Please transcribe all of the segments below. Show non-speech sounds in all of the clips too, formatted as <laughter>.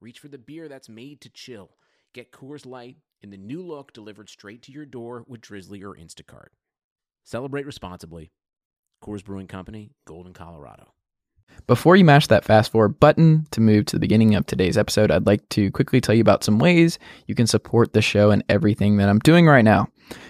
reach for the beer that's made to chill. Get Coors Light in the new look delivered straight to your door with Drizzly or Instacart. Celebrate responsibly. Coors Brewing Company, Golden, Colorado. Before you mash that fast forward button to move to the beginning of today's episode, I'd like to quickly tell you about some ways you can support the show and everything that I'm doing right now.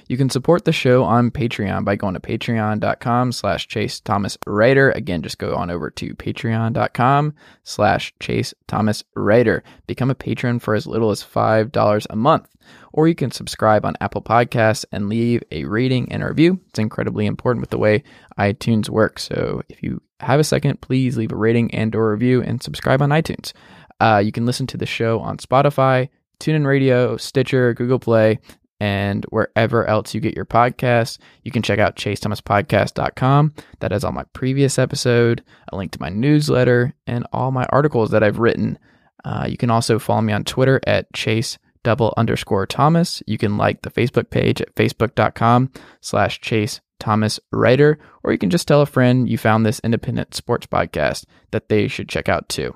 You can support the show on Patreon by going to patreon.com slash Chase Thomas Writer. Again, just go on over to patreon.com slash Chase Thomas Writer. Become a patron for as little as $5 a month. Or you can subscribe on Apple Podcasts and leave a rating and a review. It's incredibly important with the way iTunes works. So if you have a second, please leave a rating and or review and subscribe on iTunes. Uh, you can listen to the show on Spotify, TuneIn Radio, Stitcher, Google Play, and wherever else you get your podcasts. You can check out chasethomaspodcast.com. That has all my previous episode, a link to my newsletter, and all my articles that I've written. Uh, you can also follow me on Twitter at chase double underscore Thomas. You can like the Facebook page at facebook.com slash chase Thomas Writer, or you can just tell a friend you found this independent sports podcast that they should check out too.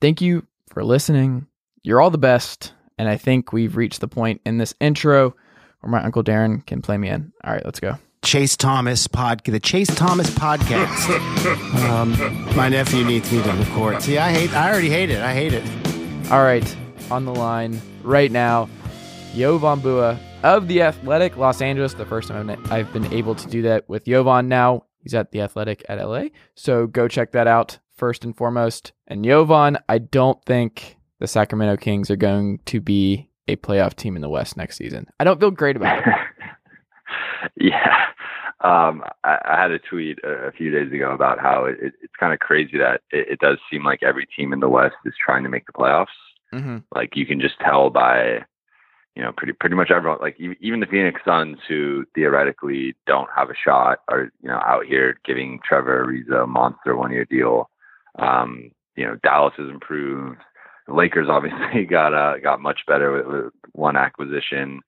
Thank you for listening. You're all the best. And I think we've reached the point in this intro where my Uncle Darren can play me in. All right, let's go. Chase Thomas pod, the Chase Thomas podcast. <laughs> um, my nephew needs me to record. See, I hate. I already hate it. I hate it. All right, on the line right now, Jovan Buha of the Athletic Los Angeles. The first time I've been able to do that with Jovan. Now he's at the Athletic at LA, so go check that out first and foremost. And Jovan, I don't think the Sacramento Kings are going to be a playoff team in the West next season. I don't feel great about it. <laughs> yeah. Um, I, I, had a tweet a, a, few days ago about how it, it, it's kind of crazy that it, it, does seem like every team in the West is trying to make the playoffs. Mm-hmm. Like you can just tell by, you know, pretty pretty much everyone. Like even the Phoenix Suns, who theoretically don't have a shot, are you know out here giving Trevor Ariza a monster one year deal. Um, you know, Dallas has improved the Lakers obviously <laughs> got uh, got much better with, with one acquisition,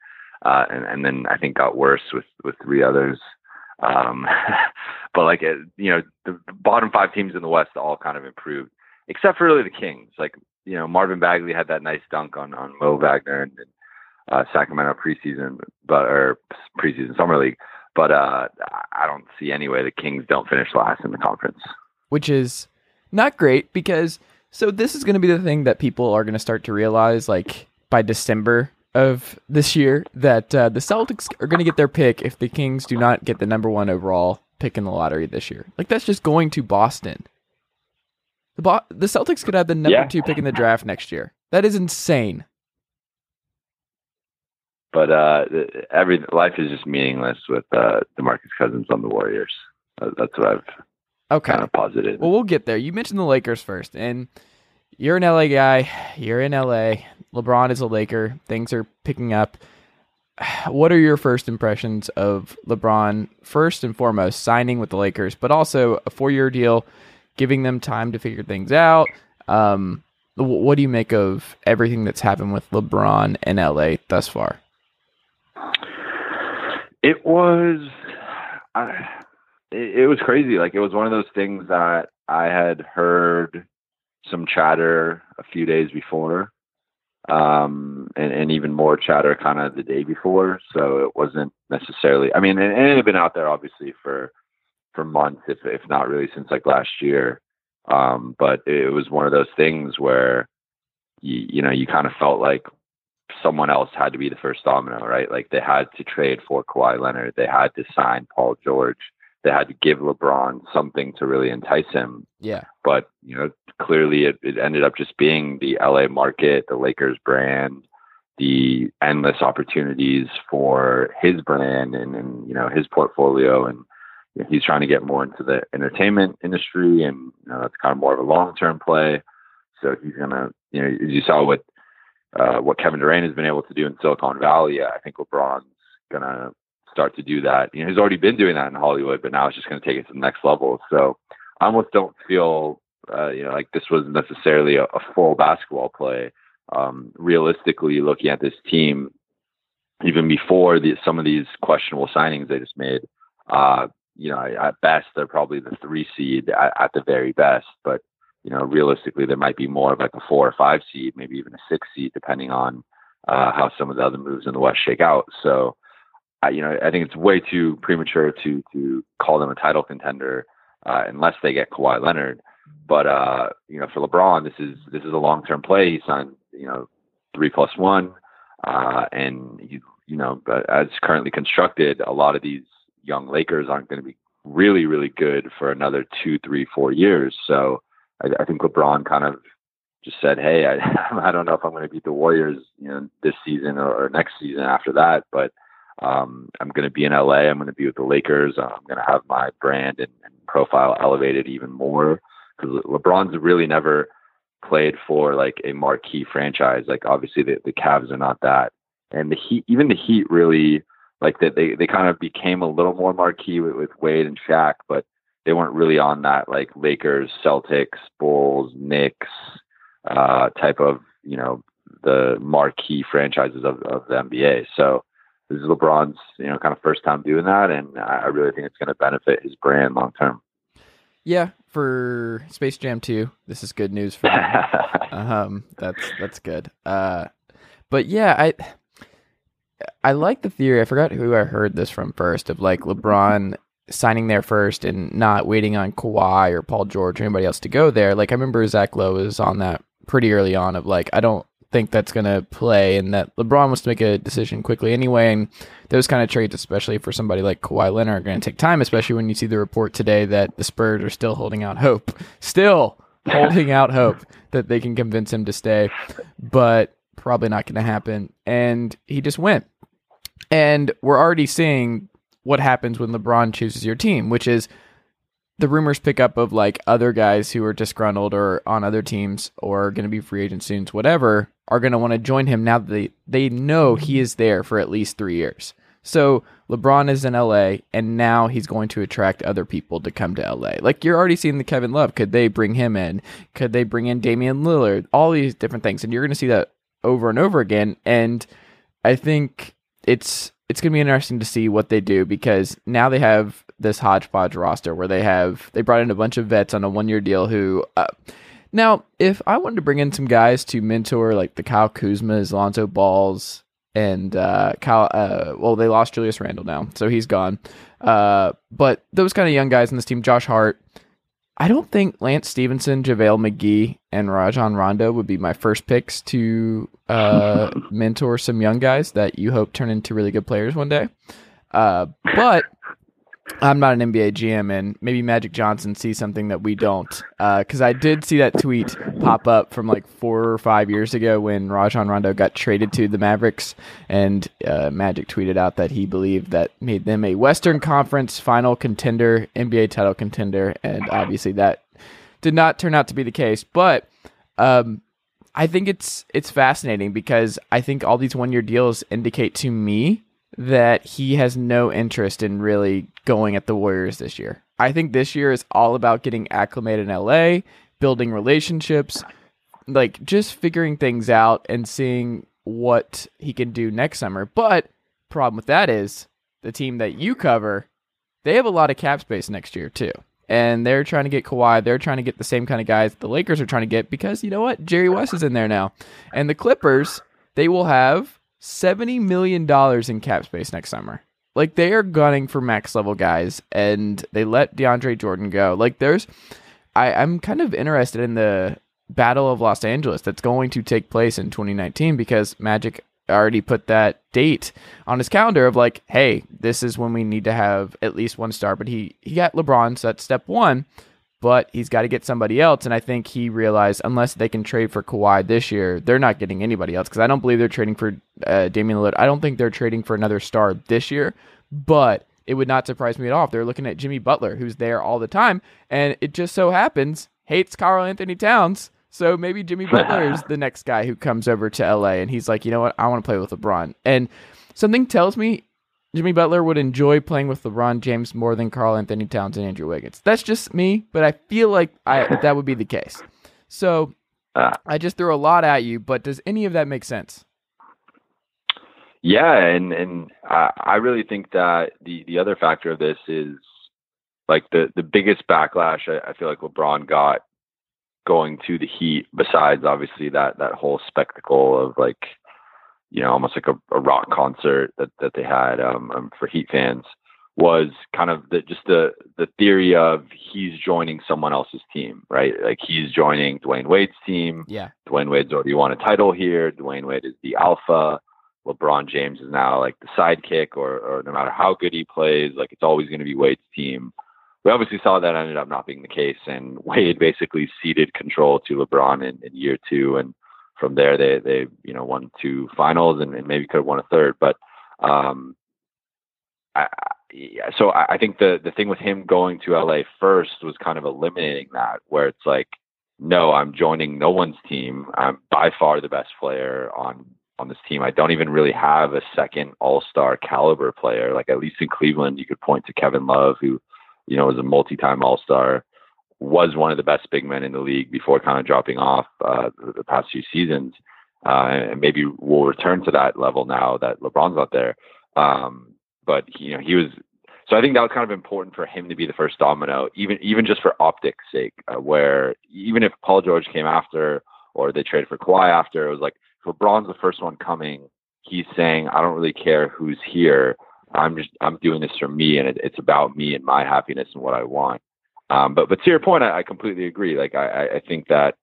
uh, and, and then I think got worse with with three others. Um, <laughs> but like it, you know, the bottom five teams in the West all kind of improved, except for really the Kings. Like you know, Marvin Bagley had that nice dunk on on Mo Wagner and, and uh, Sacramento preseason, but or preseason summer league. But uh, I don't see any way the Kings don't finish last in the conference, which is not great because so this is going to be the thing that people are going to start to realize, like by December of this year, that uh, the Celtics are going to get their pick if the Kings do not get the number one overall pick in the lottery this year. Like that's just going to Boston. The Bo- the Celtics could have the number yeah. two pick in the draft next year. That is insane. But uh, every life is just meaningless with uh, Demarcus Cousins on the Warriors. That's what I've Okay. Kind of positive. Well, we'll get there. You mentioned the Lakers first, and you're an LA guy. You're in LA. LeBron is a Laker. Things are picking up. What are your first impressions of LeBron, first and foremost, signing with the Lakers, but also a four year deal, giving them time to figure things out? Um, what do you make of everything that's happened with LeBron in LA thus far? It was. It, it was crazy. Like it was one of those things that I had heard some chatter a few days before, um, and, and even more chatter kind of the day before. So it wasn't necessarily. I mean, and, and it had been out there obviously for for months, if if not really since like last year. Um, but it was one of those things where you, you know you kind of felt like someone else had to be the first domino, right? Like they had to trade for Kawhi Leonard, they had to sign Paul George, they had to give LeBron something to really entice him. Yeah. But, you know, clearly it, it ended up just being the LA market, the Lakers brand, the endless opportunities for his brand and, and you know, his portfolio. And you know, he's trying to get more into the entertainment industry and, you know, that's kind of more of a long term play. So he's gonna, you know, as you saw with uh, what Kevin Durant has been able to do in Silicon Valley, I think LeBron's gonna start to do that. You know, he's already been doing that in Hollywood, but now it's just gonna take it to the next level. So I almost don't feel, uh, you know, like this was necessarily a, a full basketball play. Um, realistically, looking at this team, even before the, some of these questionable signings they just made, uh, you know, at best they're probably the three seed at, at, the very best. But you know, realistically, there might be more of like a four or five seed, maybe even a six seed, depending on uh, how some of the other moves in the West shake out. So, I, you know, I think it's way too premature to to call them a title contender uh, unless they get Kawhi Leonard. But uh, you know, for LeBron, this is this is a long term play. He signed, you know, three plus one. Uh, and you, you know, but as currently constructed, a lot of these young Lakers aren't going to be really, really good for another two, three, four years. So I, I think LeBron kind of just said, "Hey, I, <laughs> I don't know if I'm going to beat the Warriors, you know, this season or, or next season after that, but um, I'm going to be in LA. I'm going to be with the Lakers. I'm going to have my brand and, and profile elevated even more because LeBron's really never." played for like a marquee franchise. Like obviously the, the Cavs are not that. And the Heat, even the Heat really like that they, they kind of became a little more marquee with, with Wade and Shaq, but they weren't really on that like Lakers, Celtics, Bulls, Knicks uh, type of, you know, the marquee franchises of, of the NBA. So this is LeBron's, you know, kind of first time doing that. And I really think it's going to benefit his brand long term. Yeah, for Space Jam 2, this is good news for <laughs> um, that's that's good. Uh, but yeah, I I like the theory. I forgot who I heard this from first of like LeBron signing there first and not waiting on Kawhi or Paul George or anybody else to go there. Like I remember Zach Lowe was on that pretty early on of like I don't think that's going to play and that LeBron wants to make a decision quickly anyway. And those kind of trades, especially for somebody like Kawhi Leonard, are going to take time, especially when you see the report today that the Spurs are still holding out hope, still holding out hope that they can convince him to stay, but probably not going to happen. And he just went. And we're already seeing what happens when LeBron chooses your team, which is the rumors pick up of like other guys who are disgruntled or on other teams or going to be free agent soon, whatever, are going to want to join him now that they, they know he is there for at least three years. So LeBron is in LA, and now he's going to attract other people to come to LA. Like you're already seeing the Kevin Love. Could they bring him in? Could they bring in Damian Lillard? All these different things, and you're going to see that over and over again. And I think it's it's going to be interesting to see what they do because now they have this hodgepodge roster where they have they brought in a bunch of vets on a one year deal who. Uh, now, if I wanted to bring in some guys to mentor like the Kyle Kuzma's, Lonzo Balls, and uh, Kyle, uh, well, they lost Julius Randle now, so he's gone. Uh, but those kind of young guys in this team, Josh Hart, I don't think Lance Stephenson, JaVale McGee, and Rajon Rondo would be my first picks to uh, <laughs> mentor some young guys that you hope turn into really good players one day. Uh, but I'm not an NBA GM, and maybe Magic Johnson sees something that we don't. Because uh, I did see that tweet pop up from like four or five years ago when Rajon Rondo got traded to the Mavericks, and uh, Magic tweeted out that he believed that made them a Western Conference final contender, NBA title contender, and obviously that did not turn out to be the case. But um, I think it's it's fascinating because I think all these one year deals indicate to me that he has no interest in really going at the Warriors this year. I think this year is all about getting acclimated in LA, building relationships, like just figuring things out and seeing what he can do next summer. But problem with that is the team that you cover, they have a lot of cap space next year too. And they're trying to get Kawhi. They're trying to get the same kind of guys the Lakers are trying to get because you know what? Jerry West is in there now. And the Clippers, they will have $70 million in cap space next summer. Like they are gunning for max level guys and they let DeAndre Jordan go. Like there's I, I'm kind of interested in the Battle of Los Angeles that's going to take place in 2019 because Magic already put that date on his calendar of like, hey, this is when we need to have at least one star. But he he got LeBron, so that's step one but he's got to get somebody else. And I think he realized unless they can trade for Kawhi this year, they're not getting anybody else because I don't believe they're trading for uh, Damian Lillard. I don't think they're trading for another star this year, but it would not surprise me at all if they're looking at Jimmy Butler, who's there all the time, and it just so happens hates Karl-Anthony Towns. So maybe Jimmy <laughs> Butler is the next guy who comes over to LA and he's like, you know what, I want to play with LeBron. And something tells me Jimmy Butler would enjoy playing with LeBron James more than Karl-Anthony Towns and Andrew Wiggins. That's just me, but I feel like I, <laughs> that would be the case. So uh, I just threw a lot at you, but does any of that make sense? Yeah, and and I, I really think that the the other factor of this is like the the biggest backlash I, I feel like LeBron got going to the Heat, besides obviously that that whole spectacle of like you know almost like a, a rock concert that that they had um, um, for Heat fans was kind of the just the the theory of he's joining someone else's team, right? Like he's joining Dwyane Wade's team. Yeah. Dwyane Wade's already won a title here. Dwyane Wade is the alpha. LeBron James is now like the sidekick, or or no matter how good he plays, like it's always going to be Wade's team. We obviously saw that ended up not being the case, and Wade basically ceded control to LeBron in, in year two, and from there they they you know won two finals and, and maybe could have won a third, but um, I, yeah, so I, I think the the thing with him going to LA first was kind of eliminating that, where it's like, no, I'm joining no one's team. I'm by far the best player on on this team. I don't even really have a second All Star caliber player. Like at least in Cleveland, you could point to Kevin Love, who you know was a multi time All Star, was one of the best big men in the league before kind of dropping off uh, the past few seasons. Uh, and maybe we'll return to that level now that LeBron's not there. Um, but you know he was. So I think that was kind of important for him to be the first domino, even even just for optics' sake. Uh, where even if Paul George came after, or they traded for Kawhi after, it was like LeBron's the first one coming. He's saying, I don't really care who's here. I'm just I'm doing this for me, and it, it's about me and my happiness and what I want. Um, but but to your point, I, I completely agree. Like I, I think that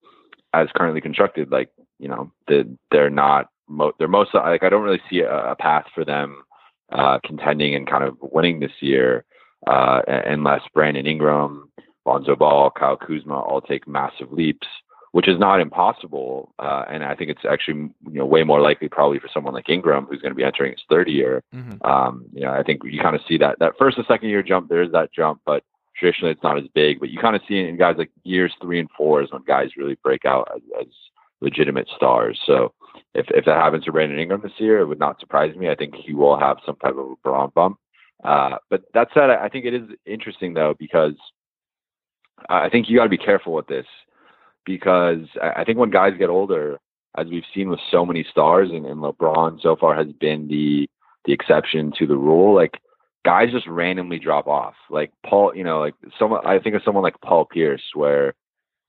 as currently constructed, like you know, the, they're not mo- they're most like I don't really see a, a path for them uh, contending and kind of winning this year uh, unless Brandon Ingram, Lonzo Ball, Kyle Kuzma all take massive leaps which is not impossible. Uh, and I think it's actually you know way more likely probably for someone like Ingram who's going to be entering his third year. Mm-hmm. Um, you know, I think you kind of see that that first and second year jump. There is that jump, but traditionally it's not as big. But you kind of see it in guys like years three and four is when guys really break out as, as legitimate stars. So if if that happens to Brandon Ingram this year, it would not surprise me. I think he will have some type of a Bron bump. Uh, but that said, I think it is interesting though because I think you got to be careful with this because I think when guys get older, as we've seen with so many stars, and, and LeBron so far has been the the exception to the rule. Like guys just randomly drop off. Like Paul, you know, like someone I think of someone like Paul Pierce, where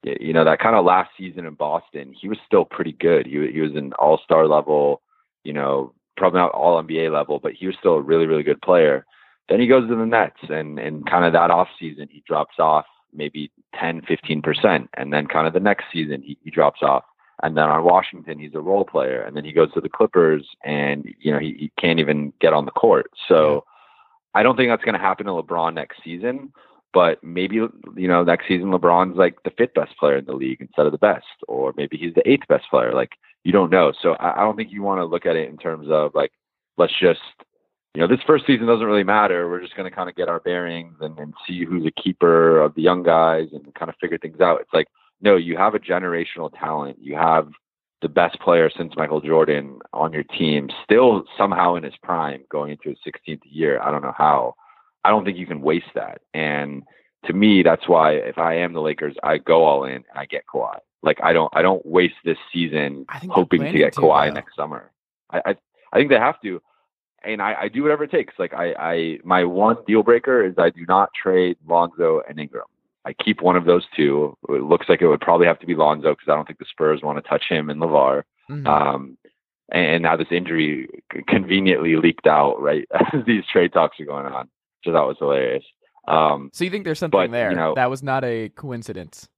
you know that kind of last season in Boston, he was still pretty good. He he was an All Star level, you know, probably not All NBA level, but he was still a really really good player. Then he goes to the Nets, and and kind of that off season he drops off maybe 10, 15%. And then kind of the next season, he, he drops off. And then on Washington, he's a role player. And then he goes to the Clippers and, you know, he, he can't even get on the court. So I don't think that's going to happen to LeBron next season. But maybe, you know, next season, LeBron's like the fifth best player in the league instead of the best. Or maybe he's the eighth best player. Like, you don't know. So I, I don't think you want to look at it in terms of like, let's just you know, this first season doesn't really matter. We're just going to kind of get our bearings and, and see who's a keeper of the young guys and kind of figure things out. It's like, no, you have a generational talent. You have the best player since Michael Jordan on your team, still somehow in his prime, going into his 16th year. I don't know how. I don't think you can waste that. And to me, that's why if I am the Lakers, I go all in and I get Kawhi. Like I don't, I don't waste this season hoping to get Kawhi next summer. I, I, I think they have to and I, I do whatever it takes. Like I, I, my one deal breaker is I do not trade Lonzo and Ingram. I keep one of those two. It looks like it would probably have to be Lonzo because I don't think the Spurs want to touch him and LaVar. Mm-hmm. Um, and now this injury conveniently leaked out right as <laughs> these trade talks are going on, which I thought was hilarious. Um, so you think there's something but, there? You know, that was not a coincidence.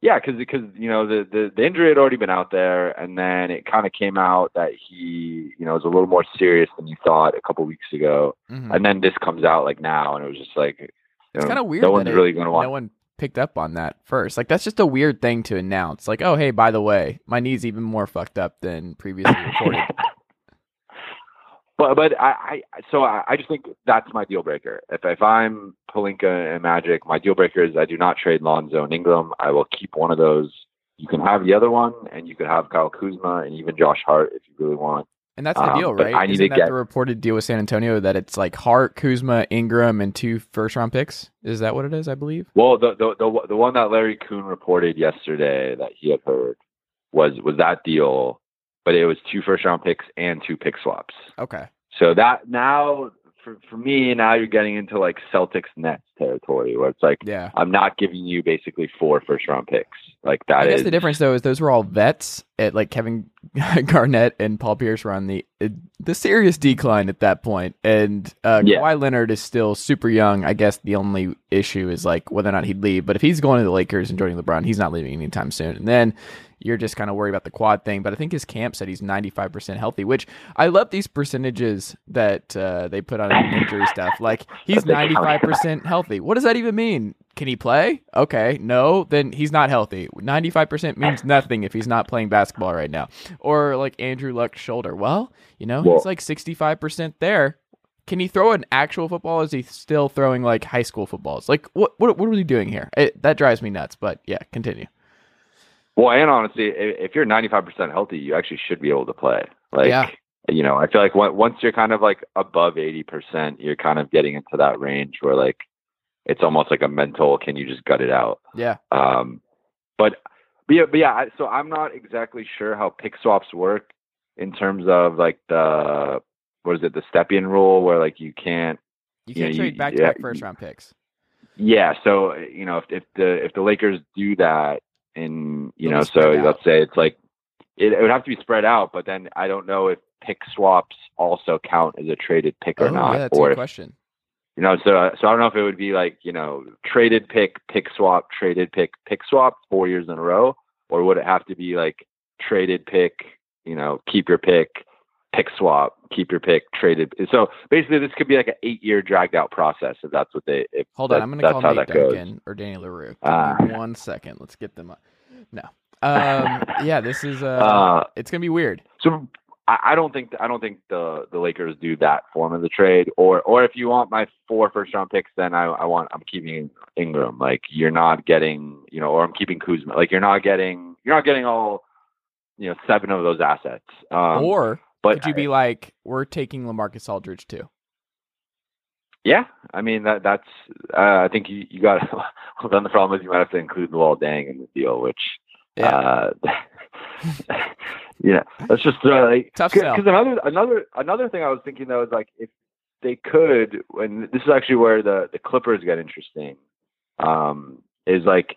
Yeah, because because you know the, the the injury had already been out there, and then it kind of came out that he you know was a little more serious than you thought a couple weeks ago, mm-hmm. and then this comes out like now, and it was just like it's kind of weird. No one's it, really going to want. No one picked up on that first. Like that's just a weird thing to announce. Like, oh hey, by the way, my knee's even more fucked up than previously <laughs> reported. But but I, I so I, I just think that's my deal breaker. If if I'm Pelinka and Magic, my deal breaker is I do not trade Lonzo and Ingram. I will keep one of those you can have the other one, and you could have Kyle Kuzma and even Josh Hart if you really want. And that's the Um, deal, right? I need Isn't to that get- the reported deal with San Antonio that it's like Hart, Kuzma, Ingram, and two first round picks? Is that what it is? I believe. Well, the the the, the one that Larry Kuhn reported yesterday that he had heard was was that deal, but it was two first round picks and two pick swaps. Okay. So that now for for me now you're getting into like Celtics Nets territory where it's like Yeah. I'm not giving you basically four first round picks. Like that I guess is- the difference though is those were all vets. At like Kevin <laughs> Garnett and Paul Pierce were on the the serious decline at that point, and uh, Yeah. Kawhi Leonard is still super young. I guess the only issue is like whether or not he'd leave. But if he's going to the Lakers and joining LeBron, he's not leaving anytime soon. And then you're just kind of worried about the quad thing. But I think his camp said he's 95% healthy, which I love these percentages that uh, they put on injury stuff. Like <laughs> he's That they count. 95% healthy. What does that even mean? Can he play? Okay, no, then he's not healthy. 95% means <laughs> nothing if he's not playing basketball right now. Or like Andrew Luck's shoulder. Well, you know, he's like 65% there. Can he throw an actual football? Is he still throwing like high school footballs? Like what what what are we doing here? It, that drives me nuts. But yeah, continue. Well, and honestly, if you're 95% healthy, you actually should be able to play. Like, Yeah. you know, I feel like once you're kind of like above 80%, you're kind of getting into that range where like it's almost like a mental, can you just gut it out? Yeah. Um, but, but yeah, but yeah, so I'm not exactly sure how pick swaps work in terms of like the, what is it, the Stepien rule where like you can't, You can't you- trade back to back yeah. first round picks. yeah. So, you know, if, if the, if the Lakers do that in, you It'll know, so out. let's say it's like, it, it would have to be spread out, but then I don't know if pick swaps also count as a traded pick or oh, not, yeah, that's a or good if, question. you know, so so I don't know if it would be like you know traded pick, pick swap, traded pick, pick swap four years in a row, or would it have to be like traded pick, you know, keep your pick, pick swap, keep your pick, traded. So basically, this could be like an eight year dragged out process if that's what they. If Hold that- on, I'm going to call Nate that goes. Duncan or Danny Leroux. Me one second. Let's get them up. No. Um, <laughs> yeah, this is uh, Uh, it's gonna be weird. So I, I don't think I don't think the the Lakers do that form of the trade. Or or if you want my four first round picks, then I, I want I'm keeping Ingram. Like you're not getting you know, or I'm keeping Kuzma. Like you're not getting you're not getting all you know seven of those assets. Um, or but could you be like, we're taking Lamarcus Aldridge too? yeah, I mean that that's uh, I think you you got. <laughs> well, then the problem is you might have to include Luol Deng in the deal, which. Uh, <laughs> yeah, that's just uh, like, Tough. Because another another another thing I was thinking though is like if they could, and this is actually where the the Clippers get interesting, um, is like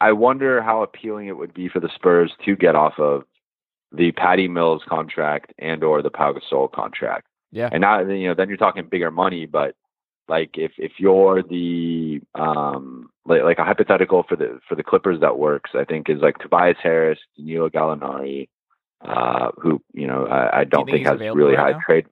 I wonder how appealing it would be for the Spurs to get off of the Patty Mills contract and or the Pau Gasol contract. Yeah. and now you know then you're talking bigger money, but like if if you're the um like, like a hypothetical for the for the Clippers that works, I think is like Tobias Harris, Danilo Gallinari, uh, who you know I, I don't think think, has really right high now? trade.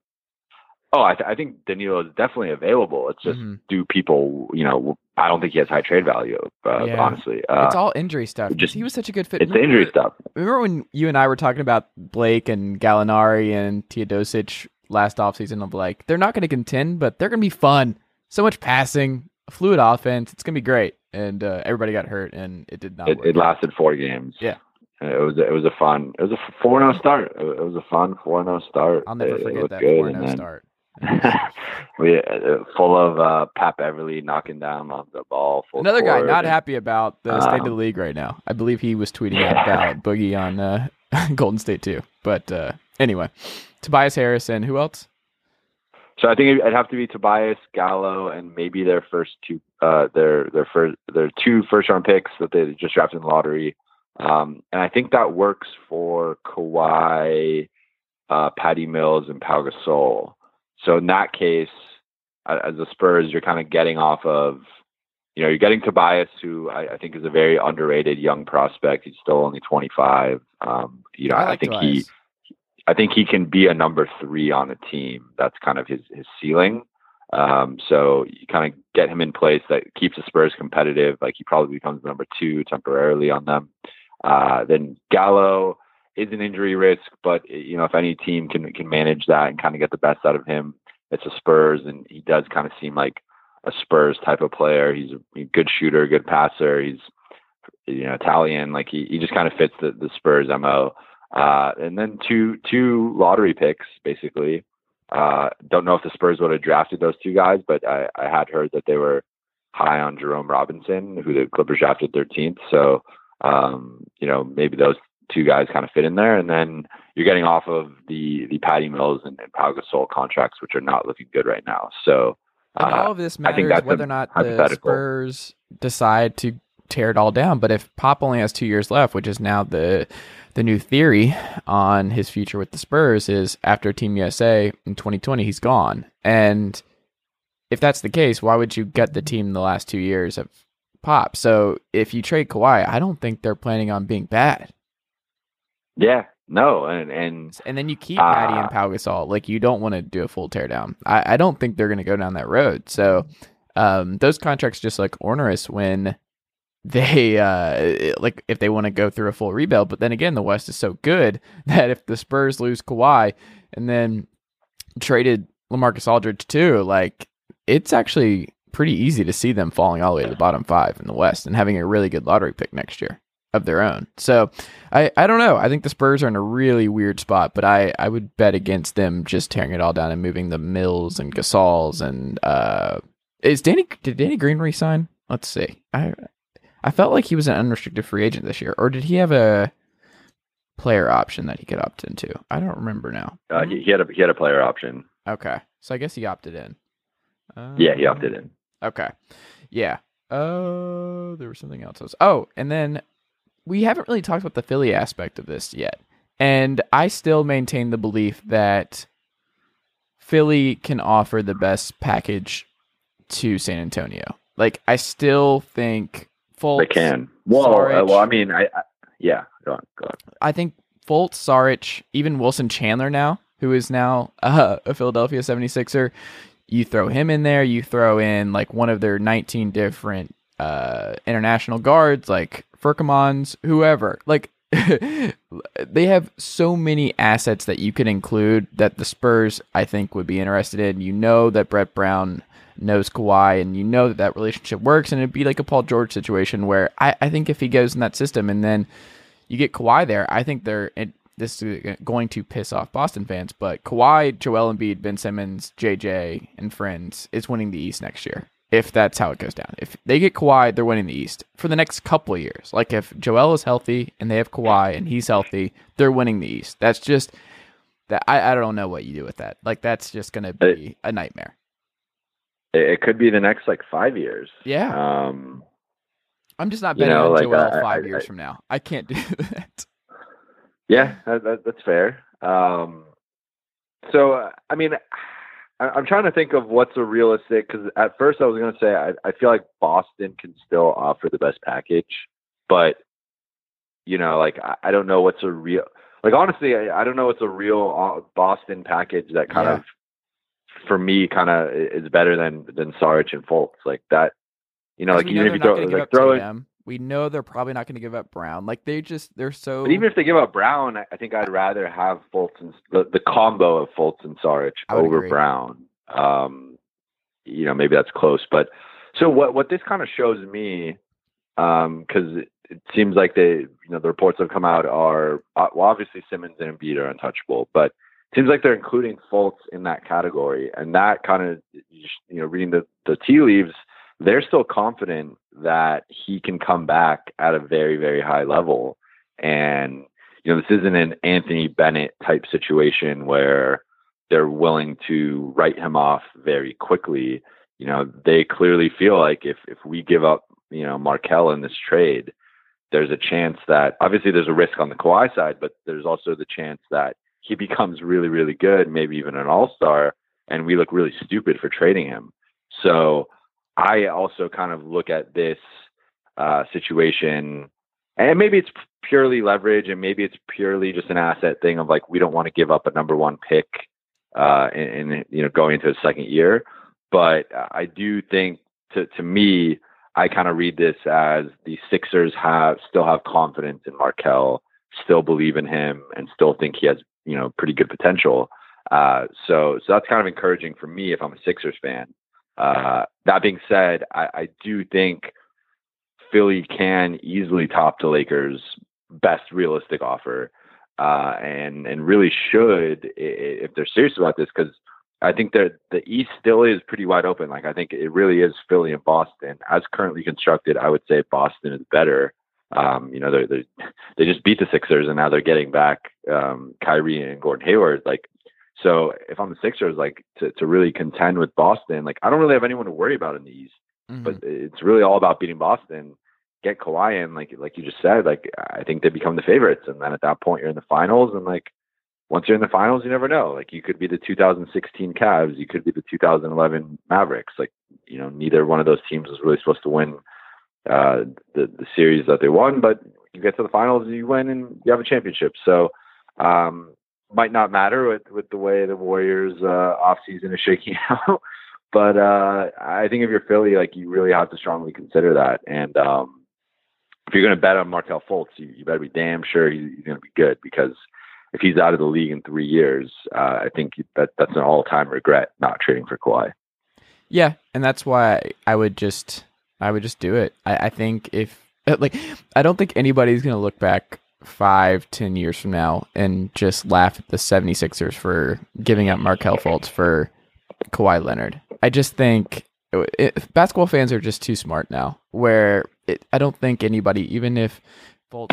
Oh, I, th- I think Danilo is definitely available. It's just Mhm. do people you know I don't think he has high trade value. Uh, Yeah. Honestly, uh, it's all injury stuff. just- he was such a good fit. it's the injury stuff. Remember when you and I were talking about Blake and Gallinari and Teodosic last offseason of like, they're not going to contend, but they're going to be fun. So much passing, fluid offense. It's going to be great. And uh, everybody got hurt, and it did not It, work. it lasted four games. Yeah. It was it was a fun it was a four zero start. It was a fun four zero start. I'll never forget that good, 4 and 0 then- start. We uh, full of uh, Pat Beverley knocking down on the ball. Full Another guy not happy about the state of the Um, league right now. I believe he was tweeting out about Boogie on uh, <laughs> Golden State too. But uh, anyway, Tobias Harris and who else? So I think it'd have to be Tobias Gallo and maybe their first two, uh, their their first their two first round picks that they just drafted in the lottery. Um, and I think that works for Kawhi, uh, Patty Mills, and Pau Gasol. So in that case, as the Spurs, you're kind of getting off of, you know, you're getting Tobias, who I, I think is a very underrated young prospect. He's still only 25. Um, you know, I, like think he. I think he can be a number three on a team. That's kind of his his ceiling. Um, so you kind of get him in place that keeps the Spurs competitive. Like he probably becomes number two temporarily on them. Uh, then Gallo is an injury risk, but you know if any team can can manage that and kind of get the best out of him, it's the Spurs, and he does kind of seem like a Spurs type of player. He's a good shooter, good passer. He's you know Italian. Like he, he just kind of fits the, the Spurs mo. Uh, and then two two lottery picks basically. Uh, don't know if the Spurs would have drafted those two guys, but I, I had heard that they were high on Jerome Robinson, who the Clippers drafted 13th. So um, you know maybe those two guys kind of fit in there, and then you're getting off of the the Patty Mills and, and Pau Gasol contracts, which are not looking good right now. So uh, all of this matters whether or not the Spurs decide to tear it all down. But if Pop only has two years left, which is now the the new theory on his future with the Spurs, is after Team USA in 2020, he's gone. And if that's the case, why would you gut the team the last two years of Pop? So if you trade Kawhi, I don't think they're planning on being bad. Yeah, no, and and and then you keep uh, Patty and Pau Gasol. Like you don't want to do a full teardown. I, I don't think they're going to go down that road. So um, those contracts just like onerous when they uh like if they want to go through a full rebuild. But then again, the West is so good <laughs> that if the Spurs lose Kawhi and then traded LaMarcus Aldridge too, like it's actually pretty easy to see them falling all the way to the bottom five in the West and having a really good lottery pick next year of their own. So I, I don't know. I think the Spurs are in a really weird spot, but I, I would bet against them just tearing it all down and moving the Mills and Gasols and uh is Danny did Danny Green resign? Let's see. I I felt like he was an unrestricted free agent this year, or did he have a player option that he could opt into? I don't remember now. Uh, he, he, had a he had a player option. Okay, so I guess he opted in. Uh, yeah, he opted in. Okay, yeah. Oh, uh, there was something else. Oh, and then we haven't really talked about the Philly aspect of this yet, and I still maintain the belief that Philly can offer the best package to San Antonio. Like, I still think Fultz. They can. Well, uh, well, I mean, I, I, yeah. Go on, go on. I think Fultz, Saric, even Wilson Chandler now, who is now uh, a Philadelphia 76er, you throw him in there. You throw in like one of their 19 different uh, international guards, like Furkan Korkmaz, whoever. Like <laughs> they have so many assets that you could include that the Spurs, I think, would be interested in. You know that Brett Brown knows Kawhi, and you know that that relationship works, and it'd be like a Paul George situation where I, I think if he goes in that system and then you get Kawhi there, I think they're it, this is going to piss off Boston fans, but Kawhi, Joel Embiid, Ben Simmons, JJ, and friends is winning the East next year. If that's how it goes down. If they get Kawhi, they're winning the East for the next couple of years. Like if Joel is healthy and they have Kawhi and he's healthy, they're winning the East. That's just that I, I don't know what you do with that. Like that's just gonna be a nightmare. It could be the next like five years. Yeah. Um, I'm just not betting you know, on like, Joel uh, five I, years I, from now. I can't do <laughs> that. Yeah, that, that, that's fair. Um, so, uh, I mean, I, am trying to think of what's a realistic. Because at first I was going to say I, I feel like Boston can still offer the best package, but you know, like I, I don't know what's a real. Like honestly, I, I don't know what's a real uh, Boston package that kind yeah. of for me kind of is better than than Saric and Fultz like that. You know, like even if you throw like throw in, we know they're probably not going to give up Brown. Like they just they're so. But even if they give up Brown, I think I'd rather have Fultz and the, the combo of Fultz and Saric over agree. Brown. Um, you know, maybe that's close, but so what? What this kind of shows me, because um, it, it seems like they, you know, the reports that have come out are uh, well, obviously Simmons and Embiid are untouchable, but seems like they're including Fultz in that category, and that kind of you know reading the the tea leaves, they're still confident that he can come back at a very very high level, and you know this isn't an Anthony Bennett type situation where they're willing to write him off very quickly. You know they clearly feel like if if we give up you know Markelle in this trade, there's a chance that obviously there's a risk on the Kawhi side, but there's also the chance that he becomes really, really good, maybe even an all star, and we look really stupid for trading him. So I also kind of look at this uh, situation, and maybe it's purely leverage, and maybe it's purely just an asset thing of like we don't want to give up a number one pick uh, in you know going into a second year. But I do think to to me, I kind of read this as the Sixers have still have confidence in Markelle, still believe in him, and still think he has you know pretty good potential. Uh, so so that's kind of encouraging for me if I'm a Sixers fan. Uh, that being said, I, I do think Philly can easily top the Lakers' best realistic offer, uh, and and really should if they're serious about this because I think that the East still is pretty wide open. Like I think it really is Philly and Boston as currently constructed. I would say Boston is better. Um, you know, they <laughs> they just beat the Sixers and now they're getting back um, Kyrie and Gordon Hayward. Like, so if I'm the Sixers, like to to really contend with Boston, like I don't really have anyone to worry about in the East. Mm-hmm. But it's really all about beating Boston. Get Kawhi in, like like you just said. Like I think they become the favorites, and then at that point you're in the finals, and like once you're in the finals, you never know. Like you could be the 2016 Cavs, you could be the 2011 Mavericks. Like you know, neither one of those teams was really supposed to win uh, the the series that they won, but you get to the finals, you win, and you have a championship. So um, might not matter with with the way the Warriors uh, off season is shaking <laughs> out. but uh, I think if you're Philly, like you really have to strongly consider that. And um, if you're going to bet on Markelle Fultz, you, you better be damn sure he's, he's going to be good because if he's out of the league in three years, uh, I think that that's an all time regret not trading for Kawhi. Yeah, and that's why I would just I would just do it. I, I think if <laughs> like I don't think anybody's gonna look back five, ten years from now and just laugh at the 76ers for giving up Markelle Fultz for Kawhi Leonard. I just think it, basketball fans are just too smart now. Where it, I don't think anybody, even if Fultz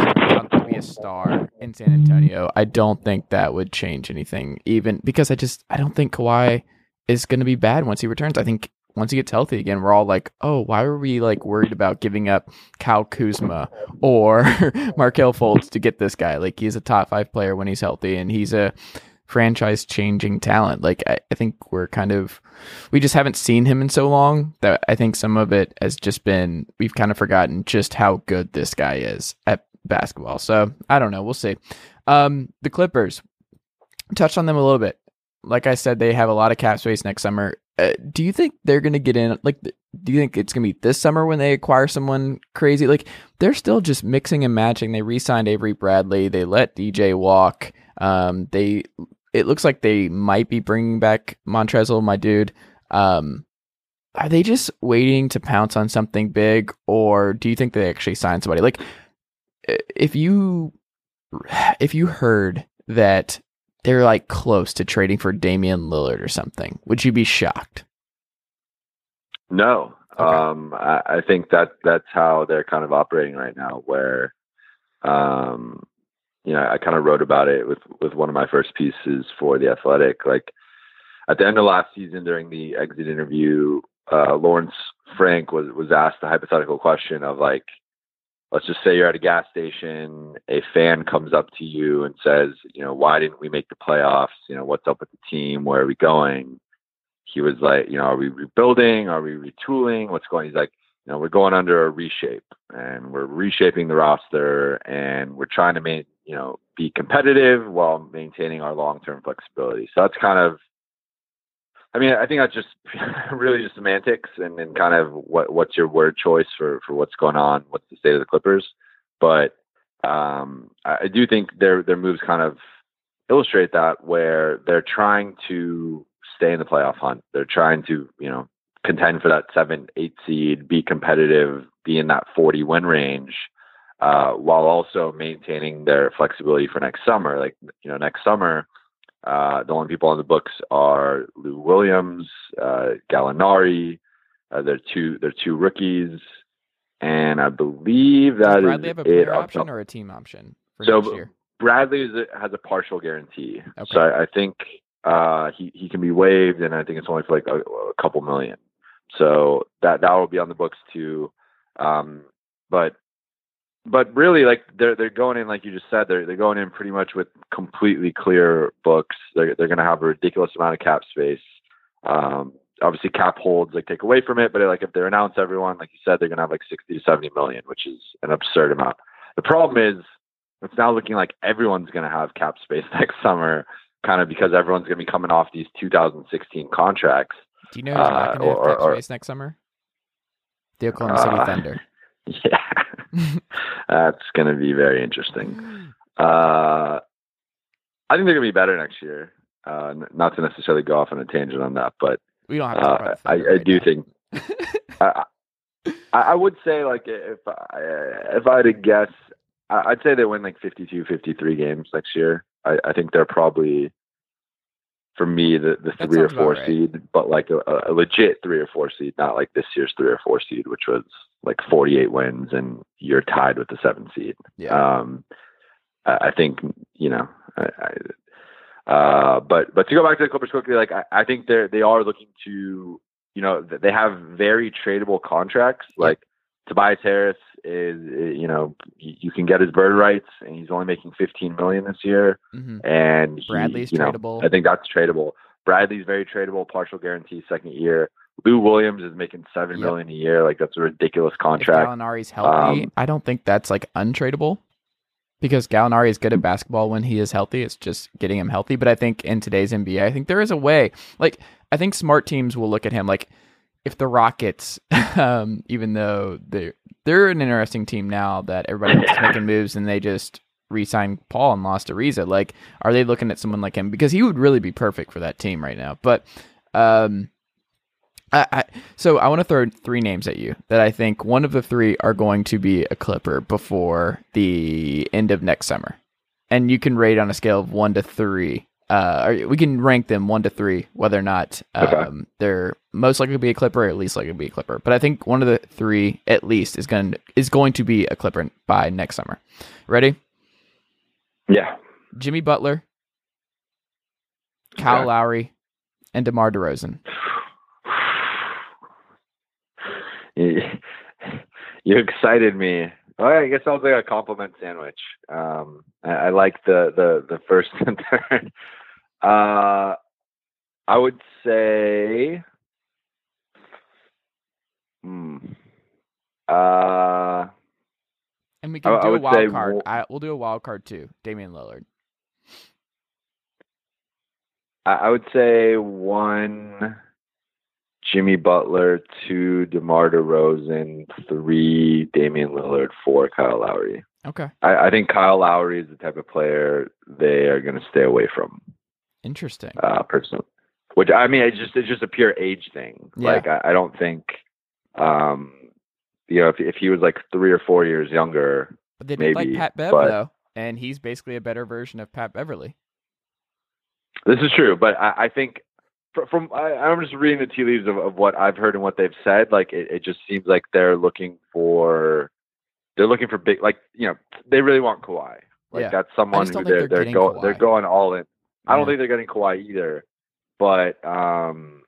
to be a star in San Antonio, I don't think that would change anything. Even because I just I don't think Kawhi is going to be bad once he returns. I think once he gets healthy again, we're all like, oh, why were we like worried about giving up Kyle Kuzma or <laughs> Markelle Fultz to get this guy? Like he's a top five player when he's healthy, and he's a franchise changing talent. Like I, I, think we're kind of we just haven't seen him in so long that I think some of it has just been we've kind of forgotten just how good this guy is at basketball. So I don't know. We'll see. Um, the Clippers touched on them a little bit. Like I said, they have a lot of cap space next summer. Uh, do you think they're going to get in? Like, do you think it's going to be this summer when they acquire someone crazy? Like, they're still just mixing and matching. They re-signed Avery Bradley. They let DJ walk. Um, they it looks like they might be bringing back Montrezl, my dude. Um, are they just waiting to pounce on something big, or do you think they actually sign somebody? Like, if you if you heard that they're like close to trading for Damian Lillard or something, would you be shocked? No, okay. um, I, I, think that that's how they're kind of operating right now. Where, um, you know, I kind of wrote about it with with one of my first pieces for the Athletic. Like at the end of last season, during the exit interview, uh, Lawrence Frank was was asked the hypothetical question of like, let's just say you're at a gas station, a fan comes up to you and says, you know, why didn't we make the playoffs? You know, what's up with the team? Where are we going? He was like, you know, are we rebuilding? Are we retooling? What's going? He's like, you know, we're going under a reshape and we're reshaping the roster and we're trying to make, you know, be competitive while maintaining our long-term flexibility. So that's kind of I mean, I think that's just <laughs> really just semantics and, and kind of what what's your word choice for for what's going on, what's the state of the Clippers. But um, I do think their their moves kind of illustrate that, where they're trying to stay in the playoff hunt. They're trying to you know contend for that seven, eight seed, be competitive, be in that forty win range. Uh, while also maintaining their flexibility for next summer. Like, you know, next summer, uh, the only people on the books are Lou Williams, uh, Gallinari. Uh, they're two. They're two rookies, and I believe that Does Bradley have a player option or a team option for so next year? Bradley a, has a partial guarantee, okay. so I, I think uh, he he can be waived, and I think it's only for like a, a couple million. So that that will be on the books too. Um, but but really, like they're they're going in, like you just said, they're they're going in pretty much with completely clear books. They're they're going to have a ridiculous amount of cap space. Um, obviously, cap holds like take away from it, but like if they announce everyone, like you said, they're going to have like sixty to seventy million, which is an absurd amount. The problem is it's now looking like everyone's going to have cap space <laughs> next summer, kind of because everyone's going to be coming off these 2016 contracts. Do you know who's uh, not going to have cap space next summer? The Oklahoma City uh, Thunder. <laughs> Yeah. <laughs> That's going to be very interesting. Uh, I think they're going to be better next year. Uh, not to necessarily go off on a tangent on that, but we don't have to uh, I, I do think. <laughs> I, I, I would say like if I, if I had to guess, I'd say they win like 52, 53 games next year. I, I think they're probably for me the, the three or four right. seed, but like a, a, legit three or four seed, not like this year's three or four seed, which was like 48 wins and you're tied with the seven seed. Yeah. Um, I, I think you know, I, I, uh, but but to go back to the Clippers quickly, like I, I think they're they are looking to, you know, they have very tradable contracts. Like Tobias Harris is, you know, you can get his bird rights, and he's only making 15 million this year. Mm-hmm. And he, Bradley's you know, tradable. I think that's tradable. Bradley's very tradable, partial guarantee, second year. Lou Williams is making seven yep. million a year. Like that's a ridiculous contract. If Gallinari's healthy, um, I don't think that's like untradeable because Gallinari is good at basketball when he is healthy. It's just getting him healthy. But I think in today's NBA, I think there is a way. Like I think smart teams will look at him like if the Rockets, <laughs> um, even though they're they're an interesting team now that everybody's making <laughs> moves and they just re-signed Paul and lost Ariza. Like, are they looking at someone like him because he would really be perfect for that team right now? But, um, I, I so I want to throw three names at you that I think one of the three are going to be a Clipper before the end of next summer, and you can rate on a scale of one to three uh, we can rank them one to three, whether or not um, okay. they're most likely to be a Clipper, or at least likely to be a Clipper. But I think one of the three, at least, is going is going to be a Clipper by next summer. Ready? Yeah. Jimmy Butler, Kyle okay. Lowry, and DeMar DeRozan. You excited me. Oh, I guess I'll say a compliment sandwich. Um, I, I like the, the the first <laughs> and third. Uh, I would say, hmm, uh, and we can I, do I a wild card. I, we'll do a wild card too. Damian Lillard. I, I would say one Jimmy Butler, two DeMar DeRozan, three Damian Lillard, four Kyle Lowry. Okay. I, I think Kyle Lowry is the type of player they are going to stay away from. Interesting. Uh, personally, which I mean, it's just it's just a pure age thing. Yeah. Like I, I don't think, um, you know, if if he was like three or four years younger, but they did maybe, like Pat Bev but, though, and he's basically a better version of Pat Beverley. This is true, but I, I think from I, am just reading the tea leaves of, of, what I've heard and what they've said. Like it, it, just seems like they're looking for they're looking for big like you know they really want Kawhi. Like yeah. that's someone who they're they're, they're going they're going all in. I don't think they're getting Kawhi either, but um,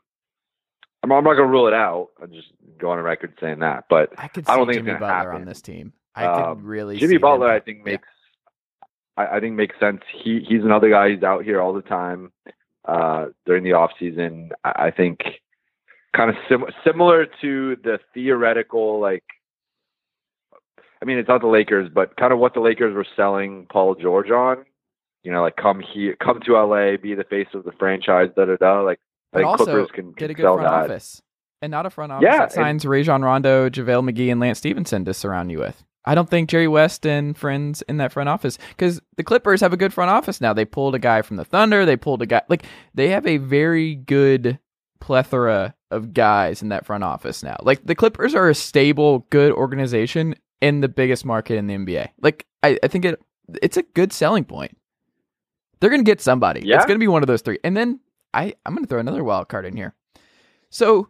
I'm, I'm not gonna rule it out. I'm just going on record saying that. But I could I don't think Jimmy Butler happen. on this team. I um, could really Jimmy Butler. I think makes. Yeah. I, I think makes sense. He he's another guy who's out here all the time uh, during the off season. I think kind of sim- similar to the theoretical like. I mean, it's not the Lakers, but kind of what the Lakers were selling Paul George on. You know, like come here, come to LA, be the face of the franchise, da da da. Like, but I think also Clippers can, get a good sell front that. office, and not a front office yeah, that signs and, Rajon Rondo, JaVale McGee, and Lance Stephenson to surround you with. I don't think Jerry West and friends in that front office because the Clippers have a good front office now. They pulled a guy from the Thunder. They pulled a guy like they have a very good plethora of guys in that front office now. Like the Clippers are a stable, good organization in the biggest market in the NBA. Like I, I think it it's a good selling point. They're gonna get somebody. Yeah. It's gonna be one of those three. And then I I'm gonna throw another wild card in here. So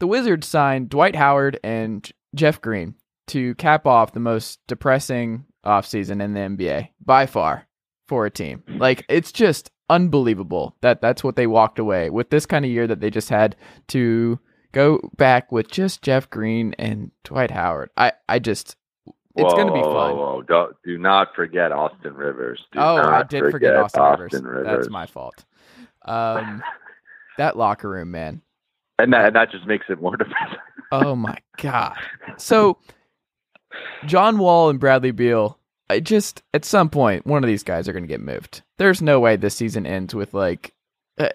the Wizards signed Dwight Howard and Jeff Green to cap off the most depressing offseason in the NBA by far for a team. Like it's just unbelievable that that's what they walked away with this kind of year that they just had to go back with just Jeff Green and Dwight Howard. I I just it's going to be fun. Whoa, whoa. do not forget Austin Rivers. Do oh, I did forget, forget Austin, Austin Rivers. Rivers. That's my fault. Um, <laughs> that locker room, man. And that and that just makes it more <laughs> depressing. oh my god. So John Wall and Bradley Beal. I just at some point one of these guys are going to get moved. There's no way this season ends with like uh,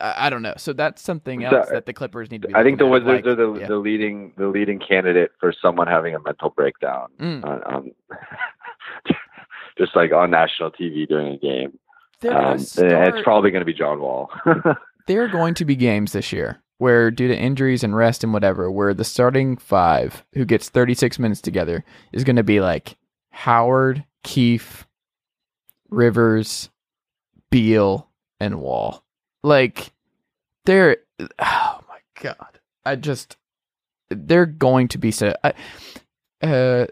I don't know. So that's something else that the Clippers need to be. I think the Wizards like, are the, yeah. the leading the leading candidate for someone having a mental breakdown mm. on, on <laughs> just like on national TV during a game. Um, start, it's probably going to be John Wall. <laughs> there are going to be games this year where due to injuries and rest and whatever, where the starting five who gets 36 minutes together is going to be like Howard, Keefe, Rivers, Beal, and Wall. Like they're oh my god. I just they're going to be so I, uh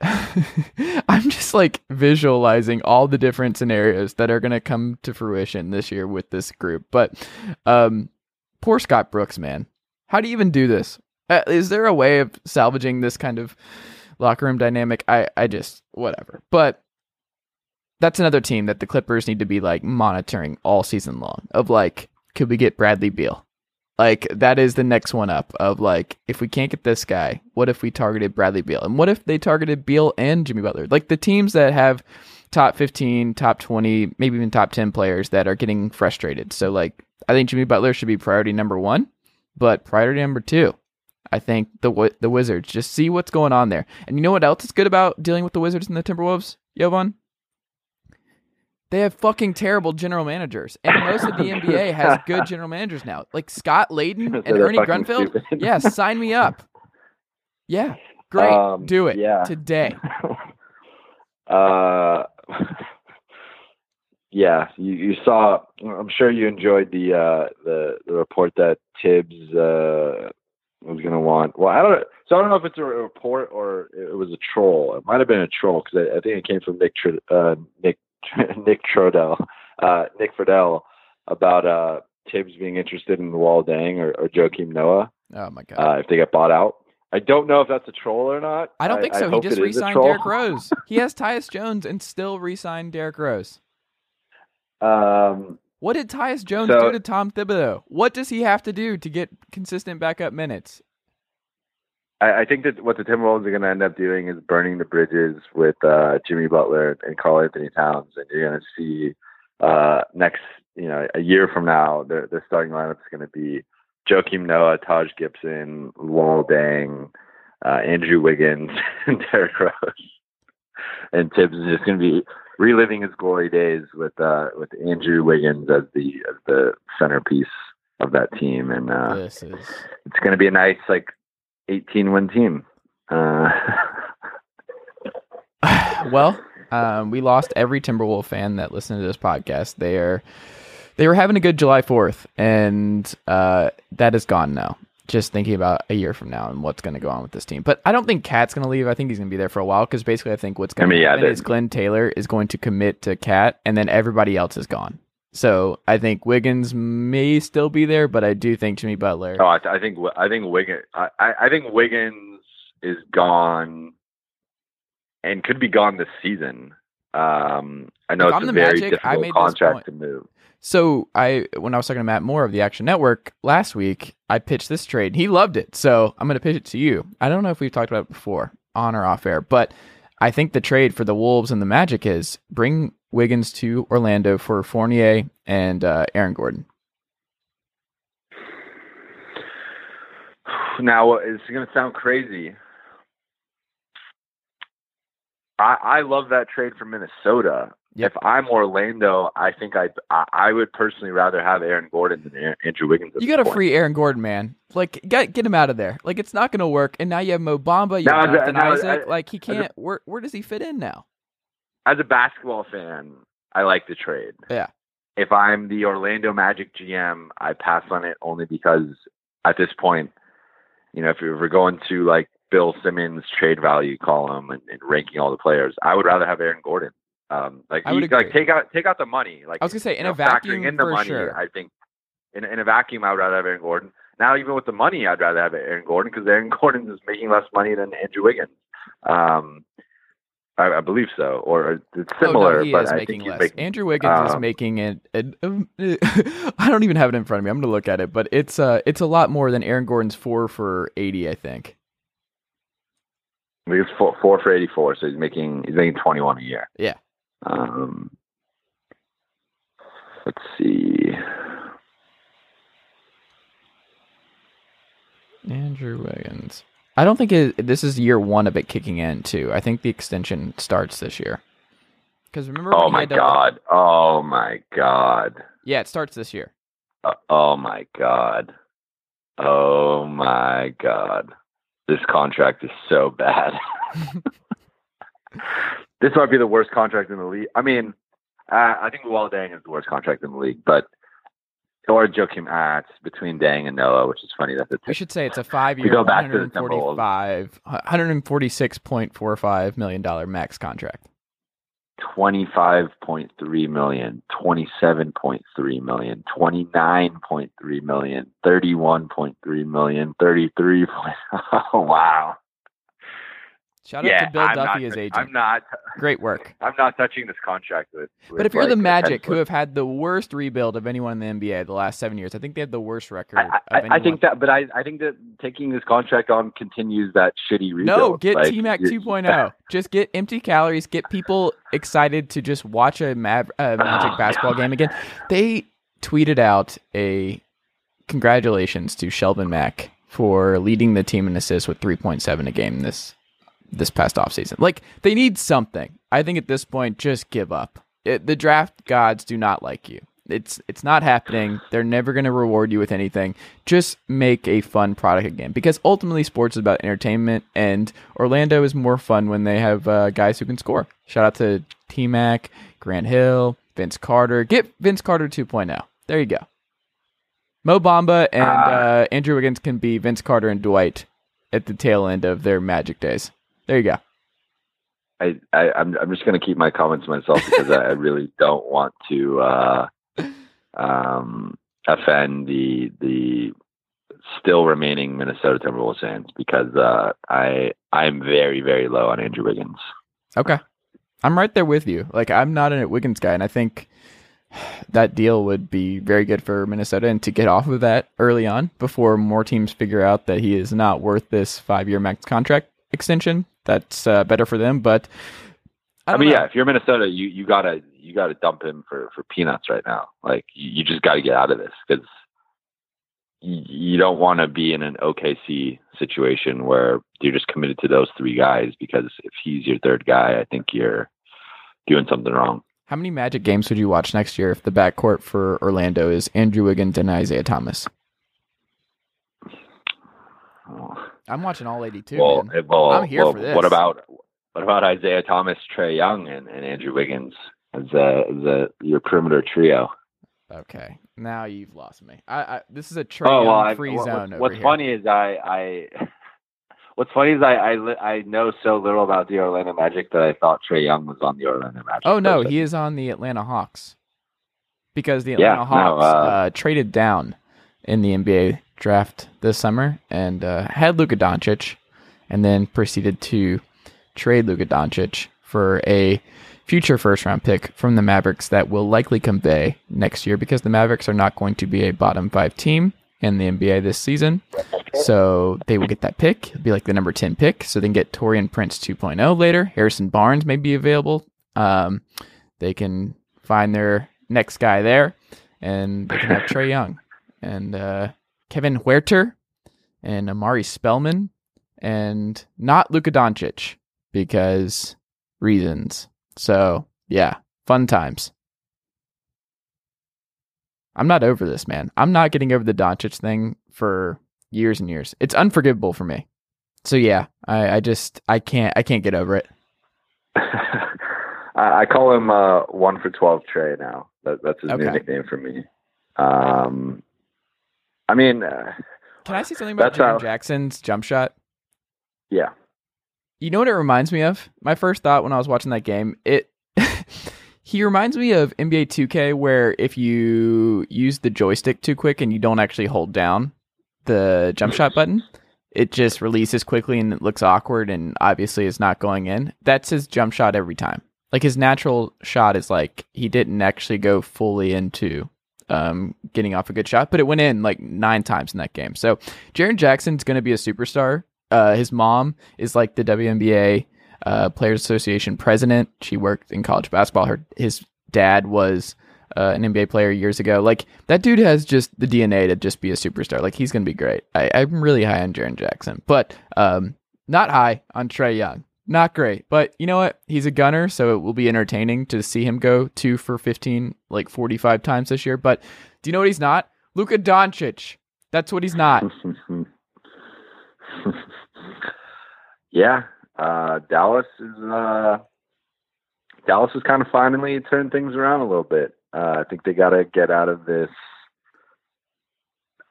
<laughs> I'm just like visualizing all the different scenarios that are going to come to fruition this year with this group. But um poor Scott Brooks, man. How do you even do this? Uh, is there a way of salvaging this kind of locker room dynamic? I I just whatever. But that's another team that the Clippers need to be like monitoring all season long. Of like, could we get Bradley Beal? Like that is the next one up. Of like, if we can't get this guy, what if we targeted Bradley Beal? And what if they targeted Beal and Jimmy Butler? Like the teams that have top fifteen, top twenty, maybe even top ten players that are getting frustrated. So like, I think Jimmy Butler should be priority number one, but priority number two. I think the the Wizards just see what's going on there. And you know what else is good about dealing with the Wizards and the Timberwolves, Jovan? They have fucking terrible general managers, and most of the <laughs> NBA has good general managers now, like Scott Layden <laughs> and So Ernie Grunfeld. stupid. Yeah, sign me up. <laughs> Yeah, great, Um, do it yeah. today. uh, yeah, you, you saw. I'm sure you enjoyed the uh, the the report that Thibs uh, was going to want. Well, I don't. So I don't know if it's a report or it was a troll. It might have been a troll because I, I think it came from Nick uh, Nick <laughs> Nick Trodell, uh, Nick Friedell about uh, Thibs being interested in Luol Deng or, or Joakim Noah Oh my god. uh, if they get bought out. I don't know if that's a troll or not. I don't think so. he just it is a re-signed. Derrick <laughs> Rose. He has Tyus Jones and still re-signed Derrick Rose. Um, What did Tyus Jones So- do to Tom Thibodeau? What does he have to do to get consistent backup minutes? I, I think that what the Timberwolves are going to end up doing is burning the bridges with uh, Jimmy Butler and Karl-Anthony Towns, and you're going to see uh, next, you know, a year from now, the the starting lineup is going to be Joakim Noah, Taj Gibson, Luol Deng, uh, Andrew Wiggins, <laughs> and Derrick Rose. And Thibs is just going to be reliving his glory days with uh, with Andrew Wiggins as the as the centerpiece of that team, and uh, this is it's going to be a nice like 18 win team. Uh, <laughs> well, um, we lost every Timberwolf fan that listened to this podcast. They are they were having a good July Fourth, and uh, that is gone now. Just thinking about a year from now and what's going to go on with this team. But I don't think Cat's going to leave. I think he's going to be there for a while because basically, I think what's going mean, to yeah, happen they- is Glenn Taylor is going to commit to Cat, and then everybody else is gone. So I think Wiggins may still be there, but I do think Jimmy Butler. oh, I, I think I think Wiggins I, I think Wiggins is gone and could be gone this season. Um, I know I'm it's a the very Magic, I difficult contract to move. So I, when I was talking to Matt Moore of the Action Network last week, I pitched this trade. He loved it, so I'm going to pitch it to you. I don't know if we've talked about it before, on or off air, but I think the trade for the Wolves and the Magic is bring Wiggins to Orlando for Fournier and uh, Aaron Gordon. Now it's going to sound crazy. I I love that trade for Minnesota. Yep. If I'm Orlando, I think I'd, I I would personally rather have Aaron Gordon than Andrew Wiggins. You got to free Aaron Gordon, man. Like, get get him out of there. Like, it's not going to work. And now you have Mo Bamba, you have as Jonathan Isaac. as- like, he can't. Where where does he fit in now? As a basketball fan, I like the trade. Yeah. If I'm the Orlando Magic GM, I pass on it only because at this point, you know, if we we're going to like Bill Simmons trade value column and, and ranking all the players, I would rather have Aaron Gordon. Um, like, I would like take out take out the money. Like I was gonna say, in you a know, vacuum, in the for money, sure. I think in, in a vacuum, I would rather have Aaron Gordon. Now, even with the money, I'd rather have Aaron Gordon because Aaron <laughs> Gordon is making less money than Andrew Wiggins. Um, I, I believe so, or it's similar, oh, no, he but is I making think less. making. Andrew Wiggins is um, making it. it um, <laughs> I don't even have it in front of me. I'm going to look at it, but it's uh, it's a lot more than Aaron Gordon's four for eighty. I think. I think it's four, four for eighty-four, so he's making he's making twenty-one a year. Yeah. Um, let's see. Andrew Wiggins. I don't think it, this is year one of it kicking in too. I think the extension starts this year. Because remember? Oh my god! Oh my god! Yeah, it starts this year. Uh, oh my god! Oh my god, this contract is so bad. <laughs> this might be the worst contract in the league. I mean, uh, I think Luol Deng is the worst contract in the league, but or Joakim it's between Deng and Noah, which is funny. that That's a I should say it's a five-year, go back to the 145, 146.45 million dollar max contract. 25.3 million, 27.3 million, 29.3 million, 31.3 million, 33. <laughs> Oh, wow. Shout out yeah, to Bill I'm Duffy, his agent. I'm not. <laughs> Great work. I'm not touching this contract with. with But if you're like the Magic, who have had the worst rebuild of anyone in the NBA the last seven years, I think they have the worst record. I, of I, I think that, but I, I think that taking this contract on continues that shitty rebuild. No, get Like, T Mac 2.0. Just get empty calories. Get people excited to just watch a Mav- uh, Magic Oh, basketball God. game again. They tweeted out a congratulations to Shelvin Mack for leading the team in assists with 3.7 a game this this past offseason. Like they need something. I think at this point, just give up. It, the draft gods do not like you. It's it's not happening. They're never going to reward you with anything. Just make a fun product again, because ultimately, sports is about entertainment, and Orlando is more fun when they have uh, guys who can score. Shout out to T Mac, Grant Hill, Vince Carter. Get Vince Carter 2.0. There you go. Mo Bamba and uh, Andrew Wiggins can be Vince Carter and Dwight at the tail end of their Magic days. There you go. I, I I'm I'm just gonna keep my comments to myself because I, I really don't want to uh, um, offend the the still remaining Minnesota Timberwolves fans because uh, I I'm very very low on Andrew Wiggins. Okay. I'm right there with you. Like I'm not a Wiggins guy, and I think that deal would be very good for Minnesota and to get off of that early on before more teams figure out that he is not worth this five year max contract extension. That's uh, better for them, but I, I, mean, know. yeah, if you're Minnesota, you you gotta you gotta dump him for for peanuts right now. Like you, you just got to get out of this because you, you don't want to be in an OKC situation where you're just committed to those three guys because if he's your third guy, I think you're doing something wrong. How many Magic games would you watch next year if the backcourt for Orlando is Andrew Wiggins and Isaiah Thomas? Oh, I'm watching all 82. well, man. eh, well, I'm here well, for this. What about what about Isaiah Thomas, Trae Young, and, and Andrew Wiggins as a, as a your perimeter trio? Okay, now you've lost me. I, I this is a Trae oh well, Young I, free what- zone. what's, <laughs> what's funny is I, I what's funny is I, I I know so little about the Orlando Magic that I thought Trae Young was on the Orlando Magic. Oh no, he is on the Atlanta Hawks because the Yeah, Atlanta no, Hawks uh, uh, traded down in the NBA draft this summer and uh, had Luka Doncic, and then proceeded to trade Luka Doncic for a future first round pick from the Mavericks that will likely convey next year because the Mavericks are not going to be a bottom five team in the NBA this season. So they will get that pick. It'll be like the number 10 pick. So then get Taurean Prince 2.0 later. Harrison Barnes may be available. Um, they can find their next guy there, and they can have Trae Young and uh, Kevin Huerter and Omari Spellman and not Luka Doncic because reasons. So yeah, fun times. I'm not over this, man. I'm not getting over the Doncic thing for years and years. It's unforgivable for me. So yeah, I, I just I can't I can't get over it. <laughs> I call him uh, one for twelve Trae now. That, that's his new nickname for me. Um, I mean, uh, Can I say something about Jaren how- Jackson's jump shot? yeah. You know what it reminds me of? My first thought when I was watching that game, it <laughs> he reminds me of NBA 2K where if you use the joystick too quick and you don't actually hold down the jump shot button, it just releases quickly and it looks awkward and obviously is not going in. That's his jump shot every time. Like his natural shot is like he didn't actually go fully into um, getting off a good shot, but it went in like nine times in that game. So Jaren Jackson's going to be a superstar. Uh, his mom is like the WNBA uh, Players Association president. She worked in college basketball. Her his dad was uh, an NBA player years ago. Like that dude has just the DNA to just be a superstar. Like he's going to be great. I, I'm really high on Jaren Jackson, but um, not high on Trae Young. Not great, but you know what? He's a gunner, so it will be entertaining to see him go two for 15, like 45 times this year. But do you know what he's not? Luka Doncic. That's what he's not. <laughs> yeah, uh, Dallas is uh, Dallas is kind of finally turned things around a little bit. Uh, I think they got to get out of this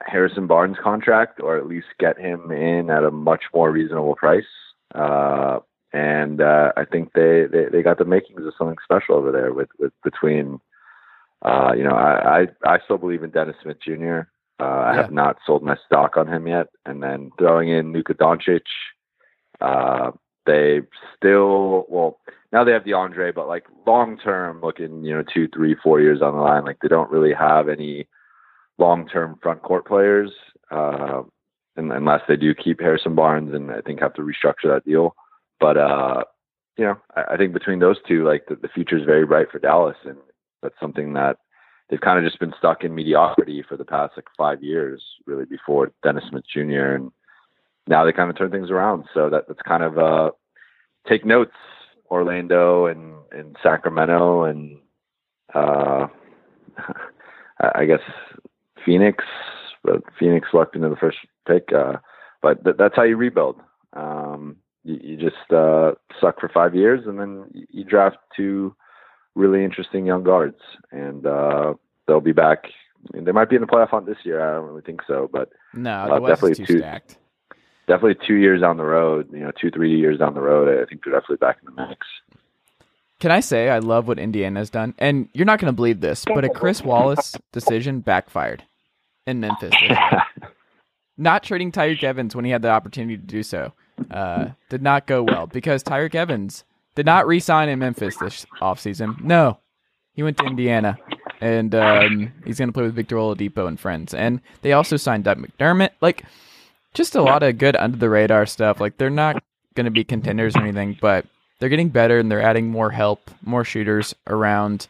Harrison Barnes contract, or at least get him in at a much more reasonable price. Uh, and uh, I think they, they they got the makings of something special over there with with between. Uh, you know, I, I I still believe in Dennis Smith Jr. Uh, I yeah. have not sold my stock on him yet, and then throwing in Luka Doncic. Uh, they still well now they have DeAndre, but like long term, looking you know two, three, four years on the line, like they don't really have any long term front court players, uh, unless they do keep Harrison Barnes, and I think have to restructure that deal. But uh, you know, I, I think between those two, like the, the future is very bright for Dallas, and that's something that they've kind of just been stuck in mediocrity for the past like five years, really before Dennis Smith Jr. and now they kind of turn things around. So that that's kind of uh, take notes, Orlando and and Sacramento and uh, <laughs> I guess Phoenix, but Phoenix lucked into the first pick. Uh, but th- that's how you rebuild. Um, you, you, just uh, suck for five years, and then you, draft two really interesting young guards, and uh, they'll be back. I mean, they might be in the playoff hunt this year. I don't really think so, but no, uh, definitely two, stacked. Definitely two years down the road, you know, two three years down the road, I think they're definitely back in the mix. Can I say I love what Indiana's done? And you're not going to believe this, but a Chris Wallace decision backfired in Memphis. <laughs> not trading Tyreke Evans when he had the opportunity to do so uh, did not go well because Tyreke Evans did not re-sign in Memphis this offseason. No, he went to Indiana, and um, he's going to play with Victor Oladipo and friends. And they also signed Doug McDermott. Like, just a lot of good under the radar stuff. Like, they're not going to be contenders or anything, but they're getting better and they're adding more help, more shooters around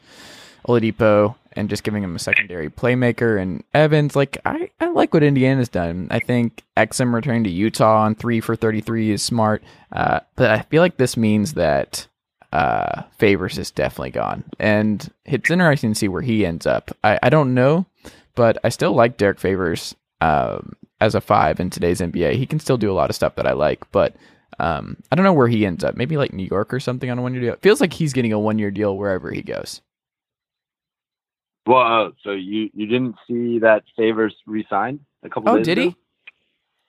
Oladipo and just giving him a secondary playmaker. And Evans, like I, I like what Indiana's done. I think Exum returning to Utah on three for 33 is smart. Uh, but I feel like this means that uh, Favors is definitely gone. And it's interesting to see where he ends up. I, I don't know, but I still like Derrick Favors um, as a five in today's NBA. He can still do a lot of stuff that I like, but um, I don't know where he ends up. Maybe like New York or something on a one year deal. It feels like he's getting a one year deal wherever he goes. Well, uh, so you you didn't see that Favors resigned a couple? Oh, days did ago?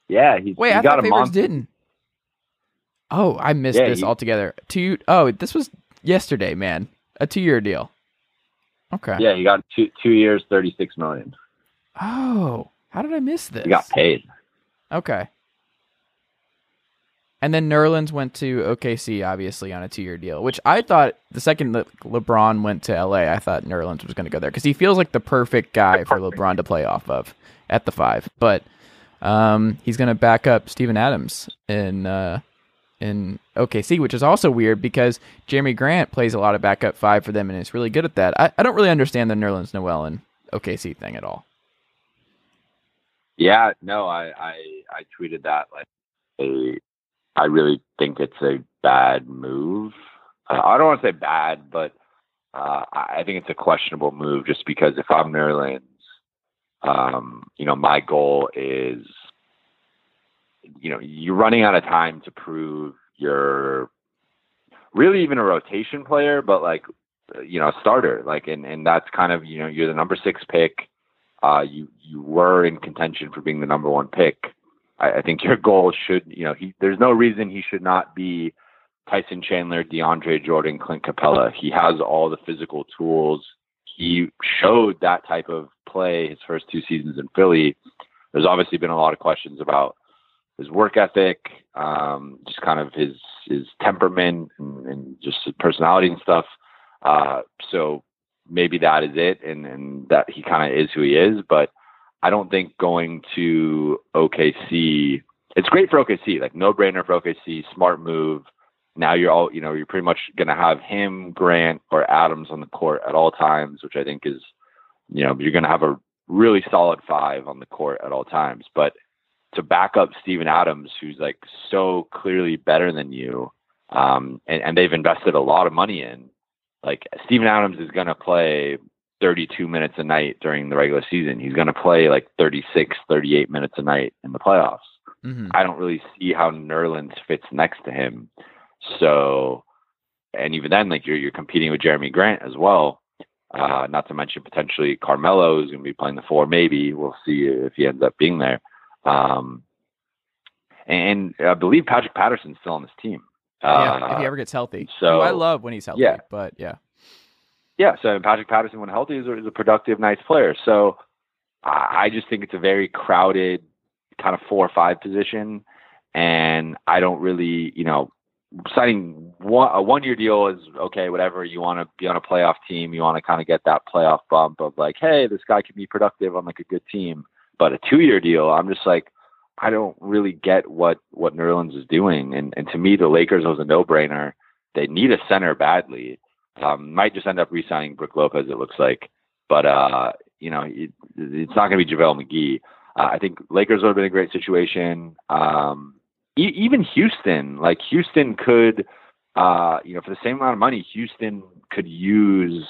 he? Yeah, he. Wait, he I got thought Favors month. didn't. Oh, I missed yeah, this he, altogether. Two oh, this was yesterday, man. A two year deal. Okay. Yeah, he got two two years, thirty six million. Oh, how did I miss this? He got paid. Okay. And then Nerlens went to OKC, obviously on a two-year deal, which I thought the second that LeBron went to LA, I thought Nerlens was going to go there because he feels like the perfect guy for LeBron to play off of at the five. But um, he's going to back up Steven Adams in uh, in OKC, which is also weird because Jerami Grant plays a lot of backup five for them and is really good at that. I, I don't really understand the Nerlens Noel and OKC thing at all. Yeah, no, I I, I tweeted that like a I really think it's a bad move. Uh, I don't want to say bad, but uh, I think it's a questionable move just because if I'm Nerlens, um, you know, my goal is, you know, you're running out of time to prove you're really even a rotation player, but like, you know, a starter. Like, and and that's kind of you know, you're the number six pick. Uh, you you were in contention for being the number one pick. I, I think your goal should, you know, he, there's no reason he should not be Tyson Chandler, DeAndre Jordan, Clint Capela. He has all the physical tools. He showed that type of play his first two seasons in Philly. There's obviously been a lot of questions about his work ethic, um, just kind of his his temperament and, and just his personality and stuff. Uh, so maybe that is it, and, and that he kind of is who he is. But I don't think going to OKC, it's great for OKC, like no brainer for OKC, smart move. Now you're all, you know, you're pretty much going to have him, Grant, or Adams on the court at all times, which I think is, you know, you're going to have a really solid five on the court at all times. But to back up Steven Adams, who's like so clearly better than you, um, and, and they've invested a lot of money in, like Steven Adams is going to play 32 minutes a night during the regular season. He's going to play like 36, 38 minutes a night in the playoffs. Mm-hmm. I don't really see how Nerlens fits next to him. So, and even then, like you're you're competing with Jerami Grant as well. Uh, not to mention potentially Carmelo is going to be playing the four. Maybe we'll see if he ends up being there. Um, and I believe Patrick Patterson's still on this team. Uh, yeah, if he ever gets healthy. So I love when he's healthy. Yeah. but yeah. Yeah, so Patrick Patterson, when healthy, is a, is a productive, nice player. So I just think it's a very crowded kind of four or five position, and I don't really, you know, signing one, a one year deal is okay, whatever. You want to be on a playoff team, you want to kind of get that playoff bump of like, hey, this guy can be productive on like a good team. But a two year deal, I'm just like, I don't really get what what Nerlens is doing, and and to me, the Lakers was a no brainer. They need a center badly. Um, might just end up re-signing Brook Lopez. It looks like, but uh, you know, it, it's not going to be JaVale McGee. Uh, I think Lakers would have been a great situation. Um, e- even Houston, like Houston could, uh, you know, for the same amount of money, Houston could use.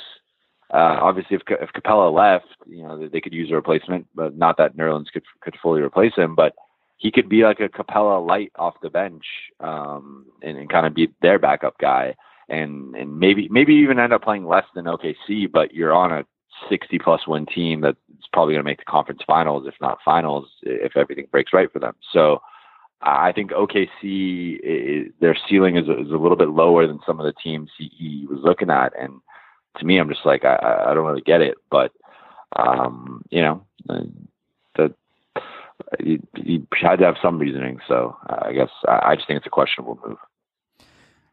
Uh, obviously, if if Capela left, you know, they could use a replacement, but not that Nerlens could could fully replace him. But he could be like a Capela light off the bench, um, and, and kind of be their backup guy and and maybe maybe even end up playing less than OKC, but you're on a 60 plus win team that's probably going to make the conference finals, if not finals, if everything breaks right for them. So I think OKC is, their ceiling is, is a little bit lower than some of the teams he, was looking at, and to me, I'm just like I, I don't really get it, but um, you know, the he, he had to have some reasoning. So I guess I just think it's a questionable move.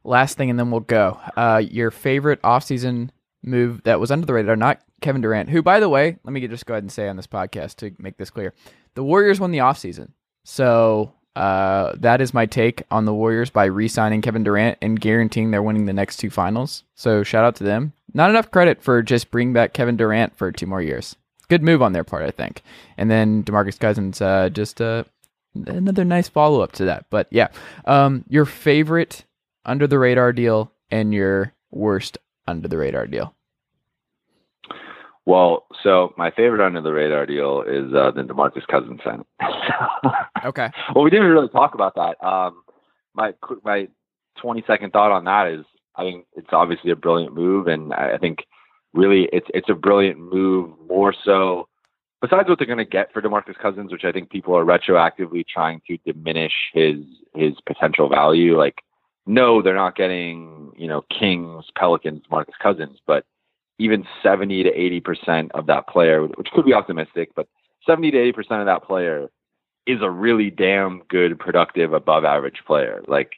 Last thing, and then we'll go. Uh, your favorite offseason move that was under the radar, not Kevin Durant, who, by the way, let me just go ahead and say on this podcast to make this clear the Warriors won the offseason. So uh, that is my take on the Warriors by re signing Kevin Durant and guaranteeing they're winning the next two finals. So shout out to them. Not enough credit for just bringing back Kevin Durant for two more years. Good move on their part, I think. And then Demarcus Cousins, uh, just uh, another nice follow up to that. But yeah, um, your favorite under the radar deal and your worst under the radar deal? Well, so my favorite under the radar deal is uh, the Demarcus Cousins sign. <laughs> okay. Well, we didn't really talk about that. Um, my my twenty second thought on that is, I think it's obviously a brilliant move, and I think really it's it's a brilliant move. More so, besides what they're going to get for Demarcus Cousins, which I think people are retroactively trying to diminish his his potential value. Like no, they're not getting, you know, Kings, Pelicans, Marcus Cousins, but even 70 to 80% of that player, which could be optimistic, but 70 to 80% of that player is a really damn good, productive, above average player. Like,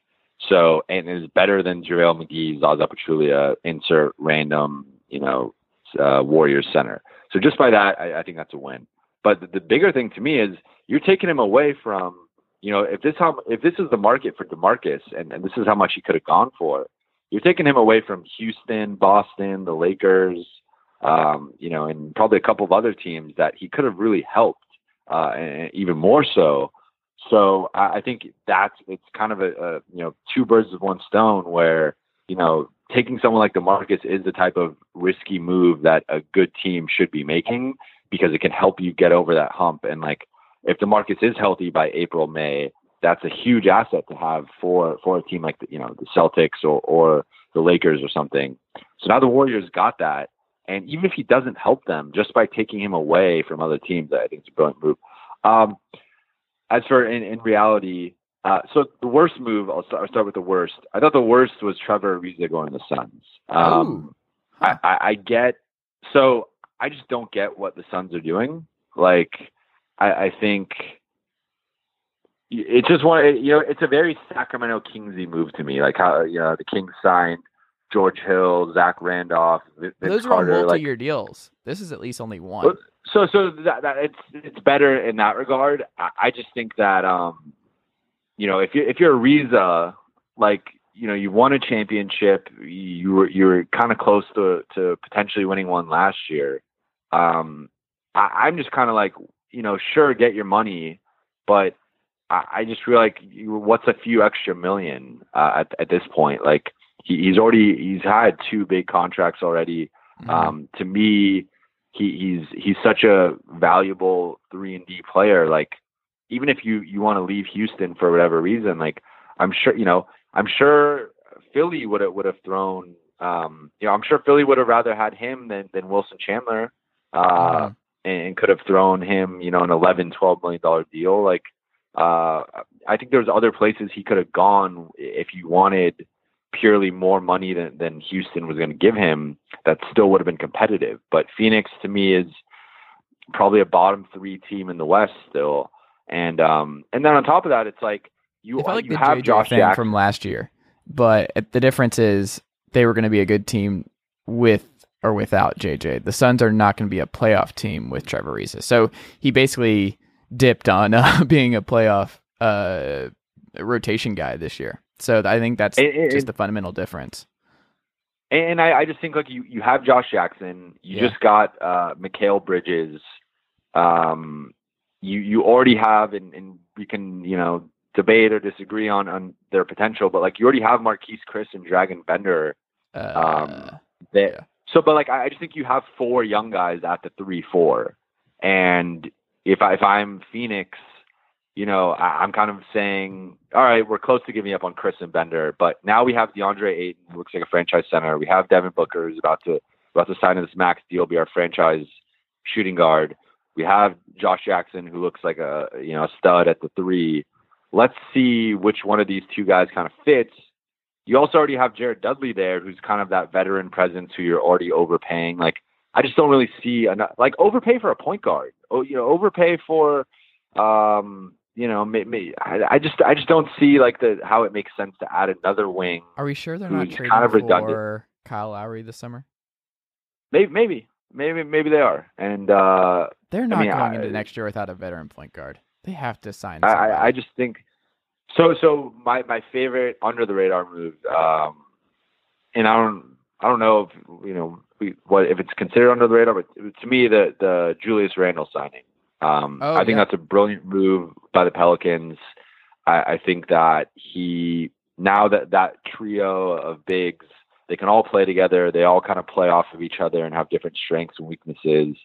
so, and is better than JaVale McGee, Zaza Pachulia, insert random, you know, uh, Warriors center. So just by that, I, I think that's a win. But the, the bigger thing to me is you're taking him away from you know, if this how if this is the market for Demarcus, and, and this is how much he could have gone for, you're taking him away from Houston, Boston, the Lakers, um, you know, and probably a couple of other teams that he could have really helped, uh, and even more so. So I, I think that's it's kind of a, a you know two birds with one stone where you know taking someone like Demarcus is the type of risky move that a good team should be making because it can help you get over that hump and like if the Demarcus is healthy by April, May, that's a huge asset to have for for a team like the, you know the Celtics or or the Lakers or something. So now the Warriors got that, and even if he doesn't help them, just by taking him away from other teams, I think it's a brilliant move. Um, as for in, in reality, uh, so the worst move, I'll start, I'll start, with the worst. I thought the worst was Trevor Ariza going to the Suns. Um. I, I, I get so I just don't get what the Suns are doing. Like I, I think it's just one. You know, it's a very Sacramento Kingsy move to me. Like how you know the Kings signed George Hill, Zach Randolph. Vince Those Carter, are all multi-year like, deals. This is at least only one. So, so that, that it's it's better in that regard. I, I just think that um, you know, if you if you're Ariza, like you know, you won a championship, you were you were kind of close to to potentially winning one last year. Um, I, I'm just kind of like, you know, sure, get your money, but I, I just feel like what's a few extra million uh, at at this point? Like he, he's already he's had two big contracts already. Mm-hmm. Um, to me, he, he's he's such a valuable three and D player. Like even if you you want to leave Houston for whatever reason, like I'm sure you know I'm sure Philly would have would have thrown. Um, you know, I'm sure Philly would have rather had him than than Wilson Chandler, uh, mm-hmm. And could have thrown him, you know, an 11, 12 million dollar deal. Like, uh, I think there's other places he could have gone if you wanted purely more money than, than Houston was going to give him, that still would have been competitive. But Phoenix to me is probably a bottom three team in the West still. And um and then on top of that, it's like you, like you have JJ Josh Jackson from last year, but the difference is they were going to be a good team with or without JJ. The Suns are not going to be a playoff team with Trevor Ariza. So he basically dipped on uh, <laughs> being a playoff uh, rotation guy this year. So I think that's it, just the fundamental difference. And I, I, just think like you, you have Josh Jackson, you yeah. just got uh, Mikal Bridges, um, you you already have, and, and we can you know debate or disagree on on their potential, but like you already have Marquese Chriss and Dragan Bender. Uh, um, that, yeah. So, but like I just think you have four young guys at the three four, and if I if I'm Phoenix, you know, I, am kind of saying, all right, we're close to giving up on Chriss and Bender, but now we have DeAndre Ayton, who looks like a franchise center. We have Devin Booker, who's about to about to sign this max deal, be our franchise shooting guard. We have Josh Jackson, who looks like a you know a stud at the three. Let's see which one of these two guys kind of fits. You also already have Jared Dudley there, who's kind of that veteran presence who you're already overpaying. Like I just don't really see enough. Like overpay for a point guard. Oh, you know, overpay for um, you know, me, may, I, I, just I just don't see like the how it makes sense to add another wing. Are we sure they're not trading kind of for Kyle Lowry this summer? Maybe, maybe, maybe, maybe they are, and uh, they're not I mean, going I, into next year without a veteran point guard. They have to sign. I, I just think so. So my my favorite under the radar move, um, and I don't I don't know if you know what if it's considered under the radar, but to me the the Julius Randle signing. Um, oh, I think yeah. that's a brilliant move by the Pelicans. I, I think that he now that that trio of bigs they can all play together. They all kind of play off of each other and have different strengths and weaknesses.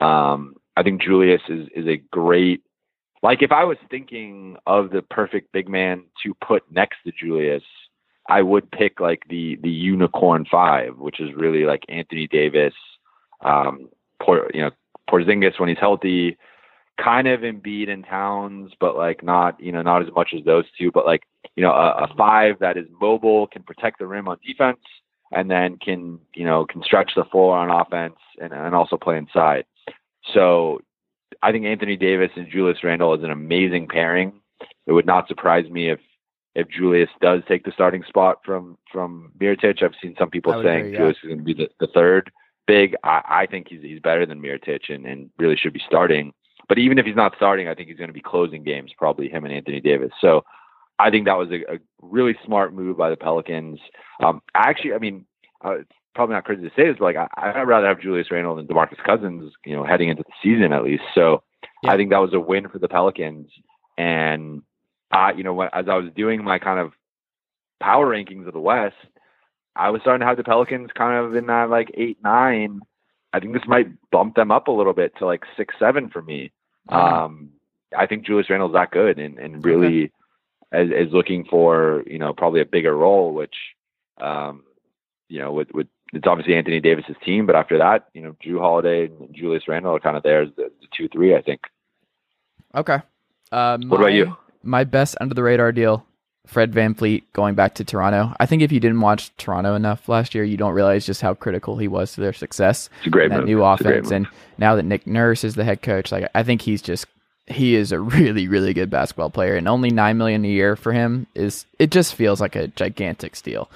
Um, I think Julius is is a great. Like if I was thinking of the perfect big man to put next to Julius, I would pick like the the unicorn five, which is really like Anthony Davis, um, Port, you know Porzingis when he's healthy, kind of Embiid and Towns, but like not you know not as much as those two. But like you know a, a five that is mobile, can protect the rim on defense, and then can you know can stretch the floor on offense and, and also play inside. So I think Anthony Davis and Julius Randle is an amazing pairing. It would not surprise me if if Julius does take the starting spot from from Mirotic. I've seen some people saying agree, yeah. Julius is going to be the, the third big. I, I think he's he's better than Mirotic and, and really should be starting. But even if he's not starting, I think he's going to be closing games, probably him and Anthony Davis. So I think that was a, a really smart move by the Pelicans. Um, actually, I mean, uh, probably not crazy to say this, but like I, would rather have Julius Randle than DeMarcus Cousins, you know, heading into the season at least. So yeah. I think that was a win for the Pelicans. And I, you know, as I was doing my kind of power rankings of the West, I was starting to have the Pelicans kind of in that like eight, nine. I think this might bump them up a little bit to like six, seven for me. Um, I think Julius Randle's that good and, and really okay. is, is, looking for, you know, probably a bigger role, which, um, you know, with, with, it's obviously Anthony Davis's team, but after that, you know, Jrue Holiday and Julius Randle are kind of there as the, the two, three, I think. Okay. Uh, my, what about you? My best under the radar deal Fred VanVleet going back to Toronto. I think if you didn't watch Toronto enough last year, you don't realize just how critical he was to their success. It's a great that move. new offense. And now that Nick Nurse is the head coach, like I think he's just he is a <laughs> really really good basketball player, and only nine million a year for him is it just feels like a gigantic steal.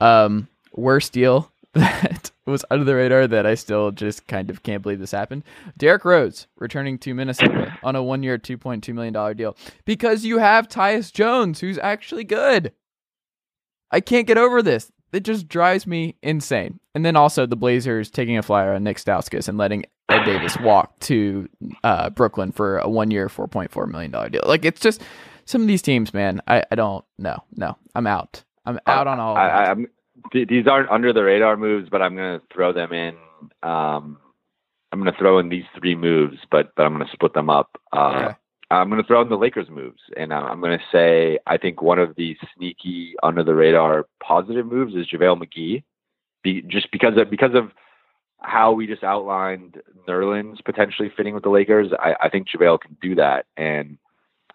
Um, worst deal <laughs> that was under the radar that I still just kind of can't believe this happened. Derrick Rose returning to Minnesota <clears throat> on a one year, $2.2 million deal because you have Tyus Jones, who's actually good. I can't get over this. It just drives me insane. And then also the Blazers taking a flyer on Nik Stauskas and letting Ed Davis walk to uh, Brooklyn for a one year, $4.4 million deal. Like, it's just some of these teams, man. I, I don't know. No, I'm out. I'm out on all. I, I'm these aren't under the radar moves, but I'm going to throw them in. Um, I'm going to throw in these three moves, but but I'm going to split them up. Uh, okay. I'm going to throw in the Lakers moves, and I'm going to say I think one of the sneaky, under the radar, positive moves is JaVale McGee, Be, just because of because of how we just outlined Nerlens potentially fitting with the Lakers. I, I think JaVale can do that, and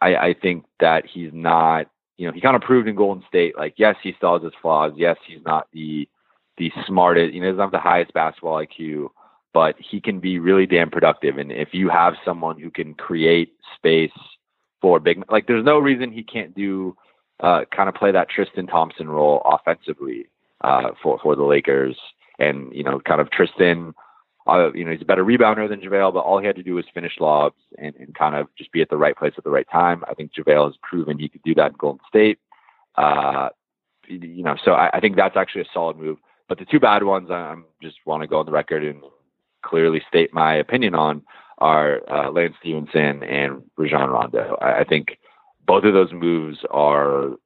I, I think that he's not. You know, he kind of proved in Golden State, like yes, he still has his flaws. Yes, he's not the the smartest. You know, he doesn't have the highest basketball IQ but he can be really damn productive. And if you have someone who can create space for big, like there's no reason he can't do uh, kind of play that Tristan Thompson role offensively uh, for for the Lakers. And you know, kind of Tristan, uh, you know, he's a better rebounder than JaVale, but all he had to do was finish lobs and, and kind of just be at the right place at the right time. I think JaVale has proven he could do that in Golden State. Uh, you know, so I, I think that's actually a solid move. But the two bad ones, I just want to go on the record and clearly state my opinion on are uh, Lance Stephenson and Rajon Rondo. I, I think both of those moves are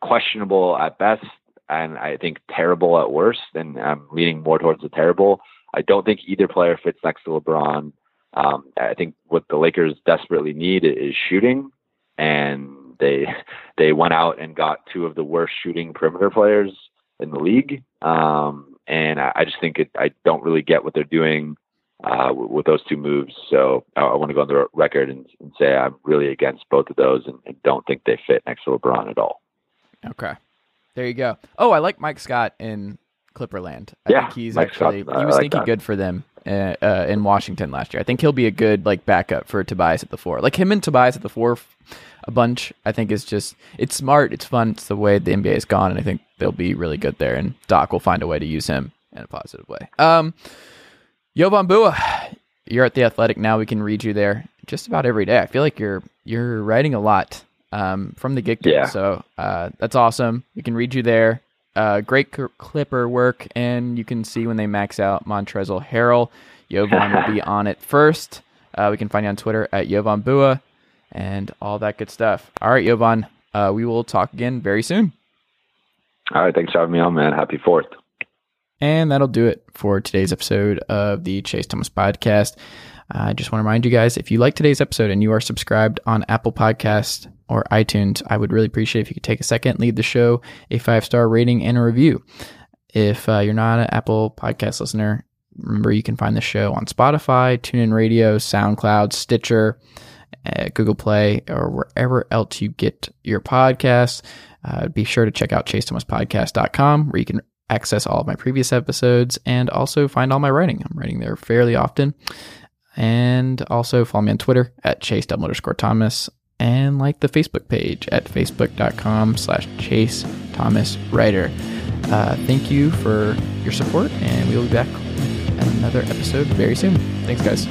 questionable at best, and I think terrible at worst. And I'm leaning more towards the terrible. I don't think either player fits next to LeBron. Um, I think what the Lakers desperately need is shooting, and they <laughs> they went out and got two of the worst shooting perimeter players in the league. Um, and I, I just think it, I don't really get what they're doing uh, with, with, those two moves. So I, I want to go on the record and, and, say I'm really against both of those and, and, don't think they fit next to LeBron at all. Okay, there you go. Oh, I like Mike Scott in Clipperland. I yeah, think he's Mike actually Scott, he was like good for them uh, uh, in Washington last year. I think he'll be a good like backup for Tobias at the four. Like him and Tobias at the four a bunch. I think is just it's smart, it's fun, it's the way the NBA has gone, and I think they'll be really good there. And Doc will find a way to use him in a positive way. Um, Jovan Buha, you're at the Athletic now. We can read you there just about every day. I feel like you're you're writing a lot um, from the get go. Yeah. So uh, that's awesome. We can read you there. Uh, great Clipper work, and you can see when they max out Montrezl Harrell. Jovan will be <laughs> on it first. Uh, we can find you on Twitter at Jovan Buha and all that good stuff. All right, Jovan, uh, we will talk again very soon. All right, thanks for having me on, man. Happy Fourth. And that'll do it for today's episode of the Chase Thomas Podcast. I just want to remind you guys if you like today's episode and you are subscribed on Apple Podcast or iTunes, I would really appreciate if you could take a second, leave the show a five star rating and a review. If uh, you're not an Apple Podcast listener, remember you can find the show on Spotify, TuneIn Radio, SoundCloud, Stitcher, uh, Google Play, or wherever else you get your podcasts. Uh, be sure to check out chasethomaspodcast.com where you can access all of my previous episodes and also find all my writing. I'm writing there fairly often. And also follow me on Twitter at chase underscore Thomas and like the Facebook page at facebook.com slash chase Thomas writer. Uh, thank you for your support, and we will be back at another episode very soon. Thanks, guys.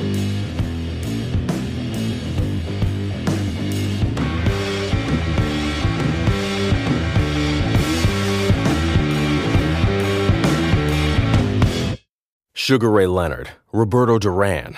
Sugar Ray Leonard, Roberto Duran,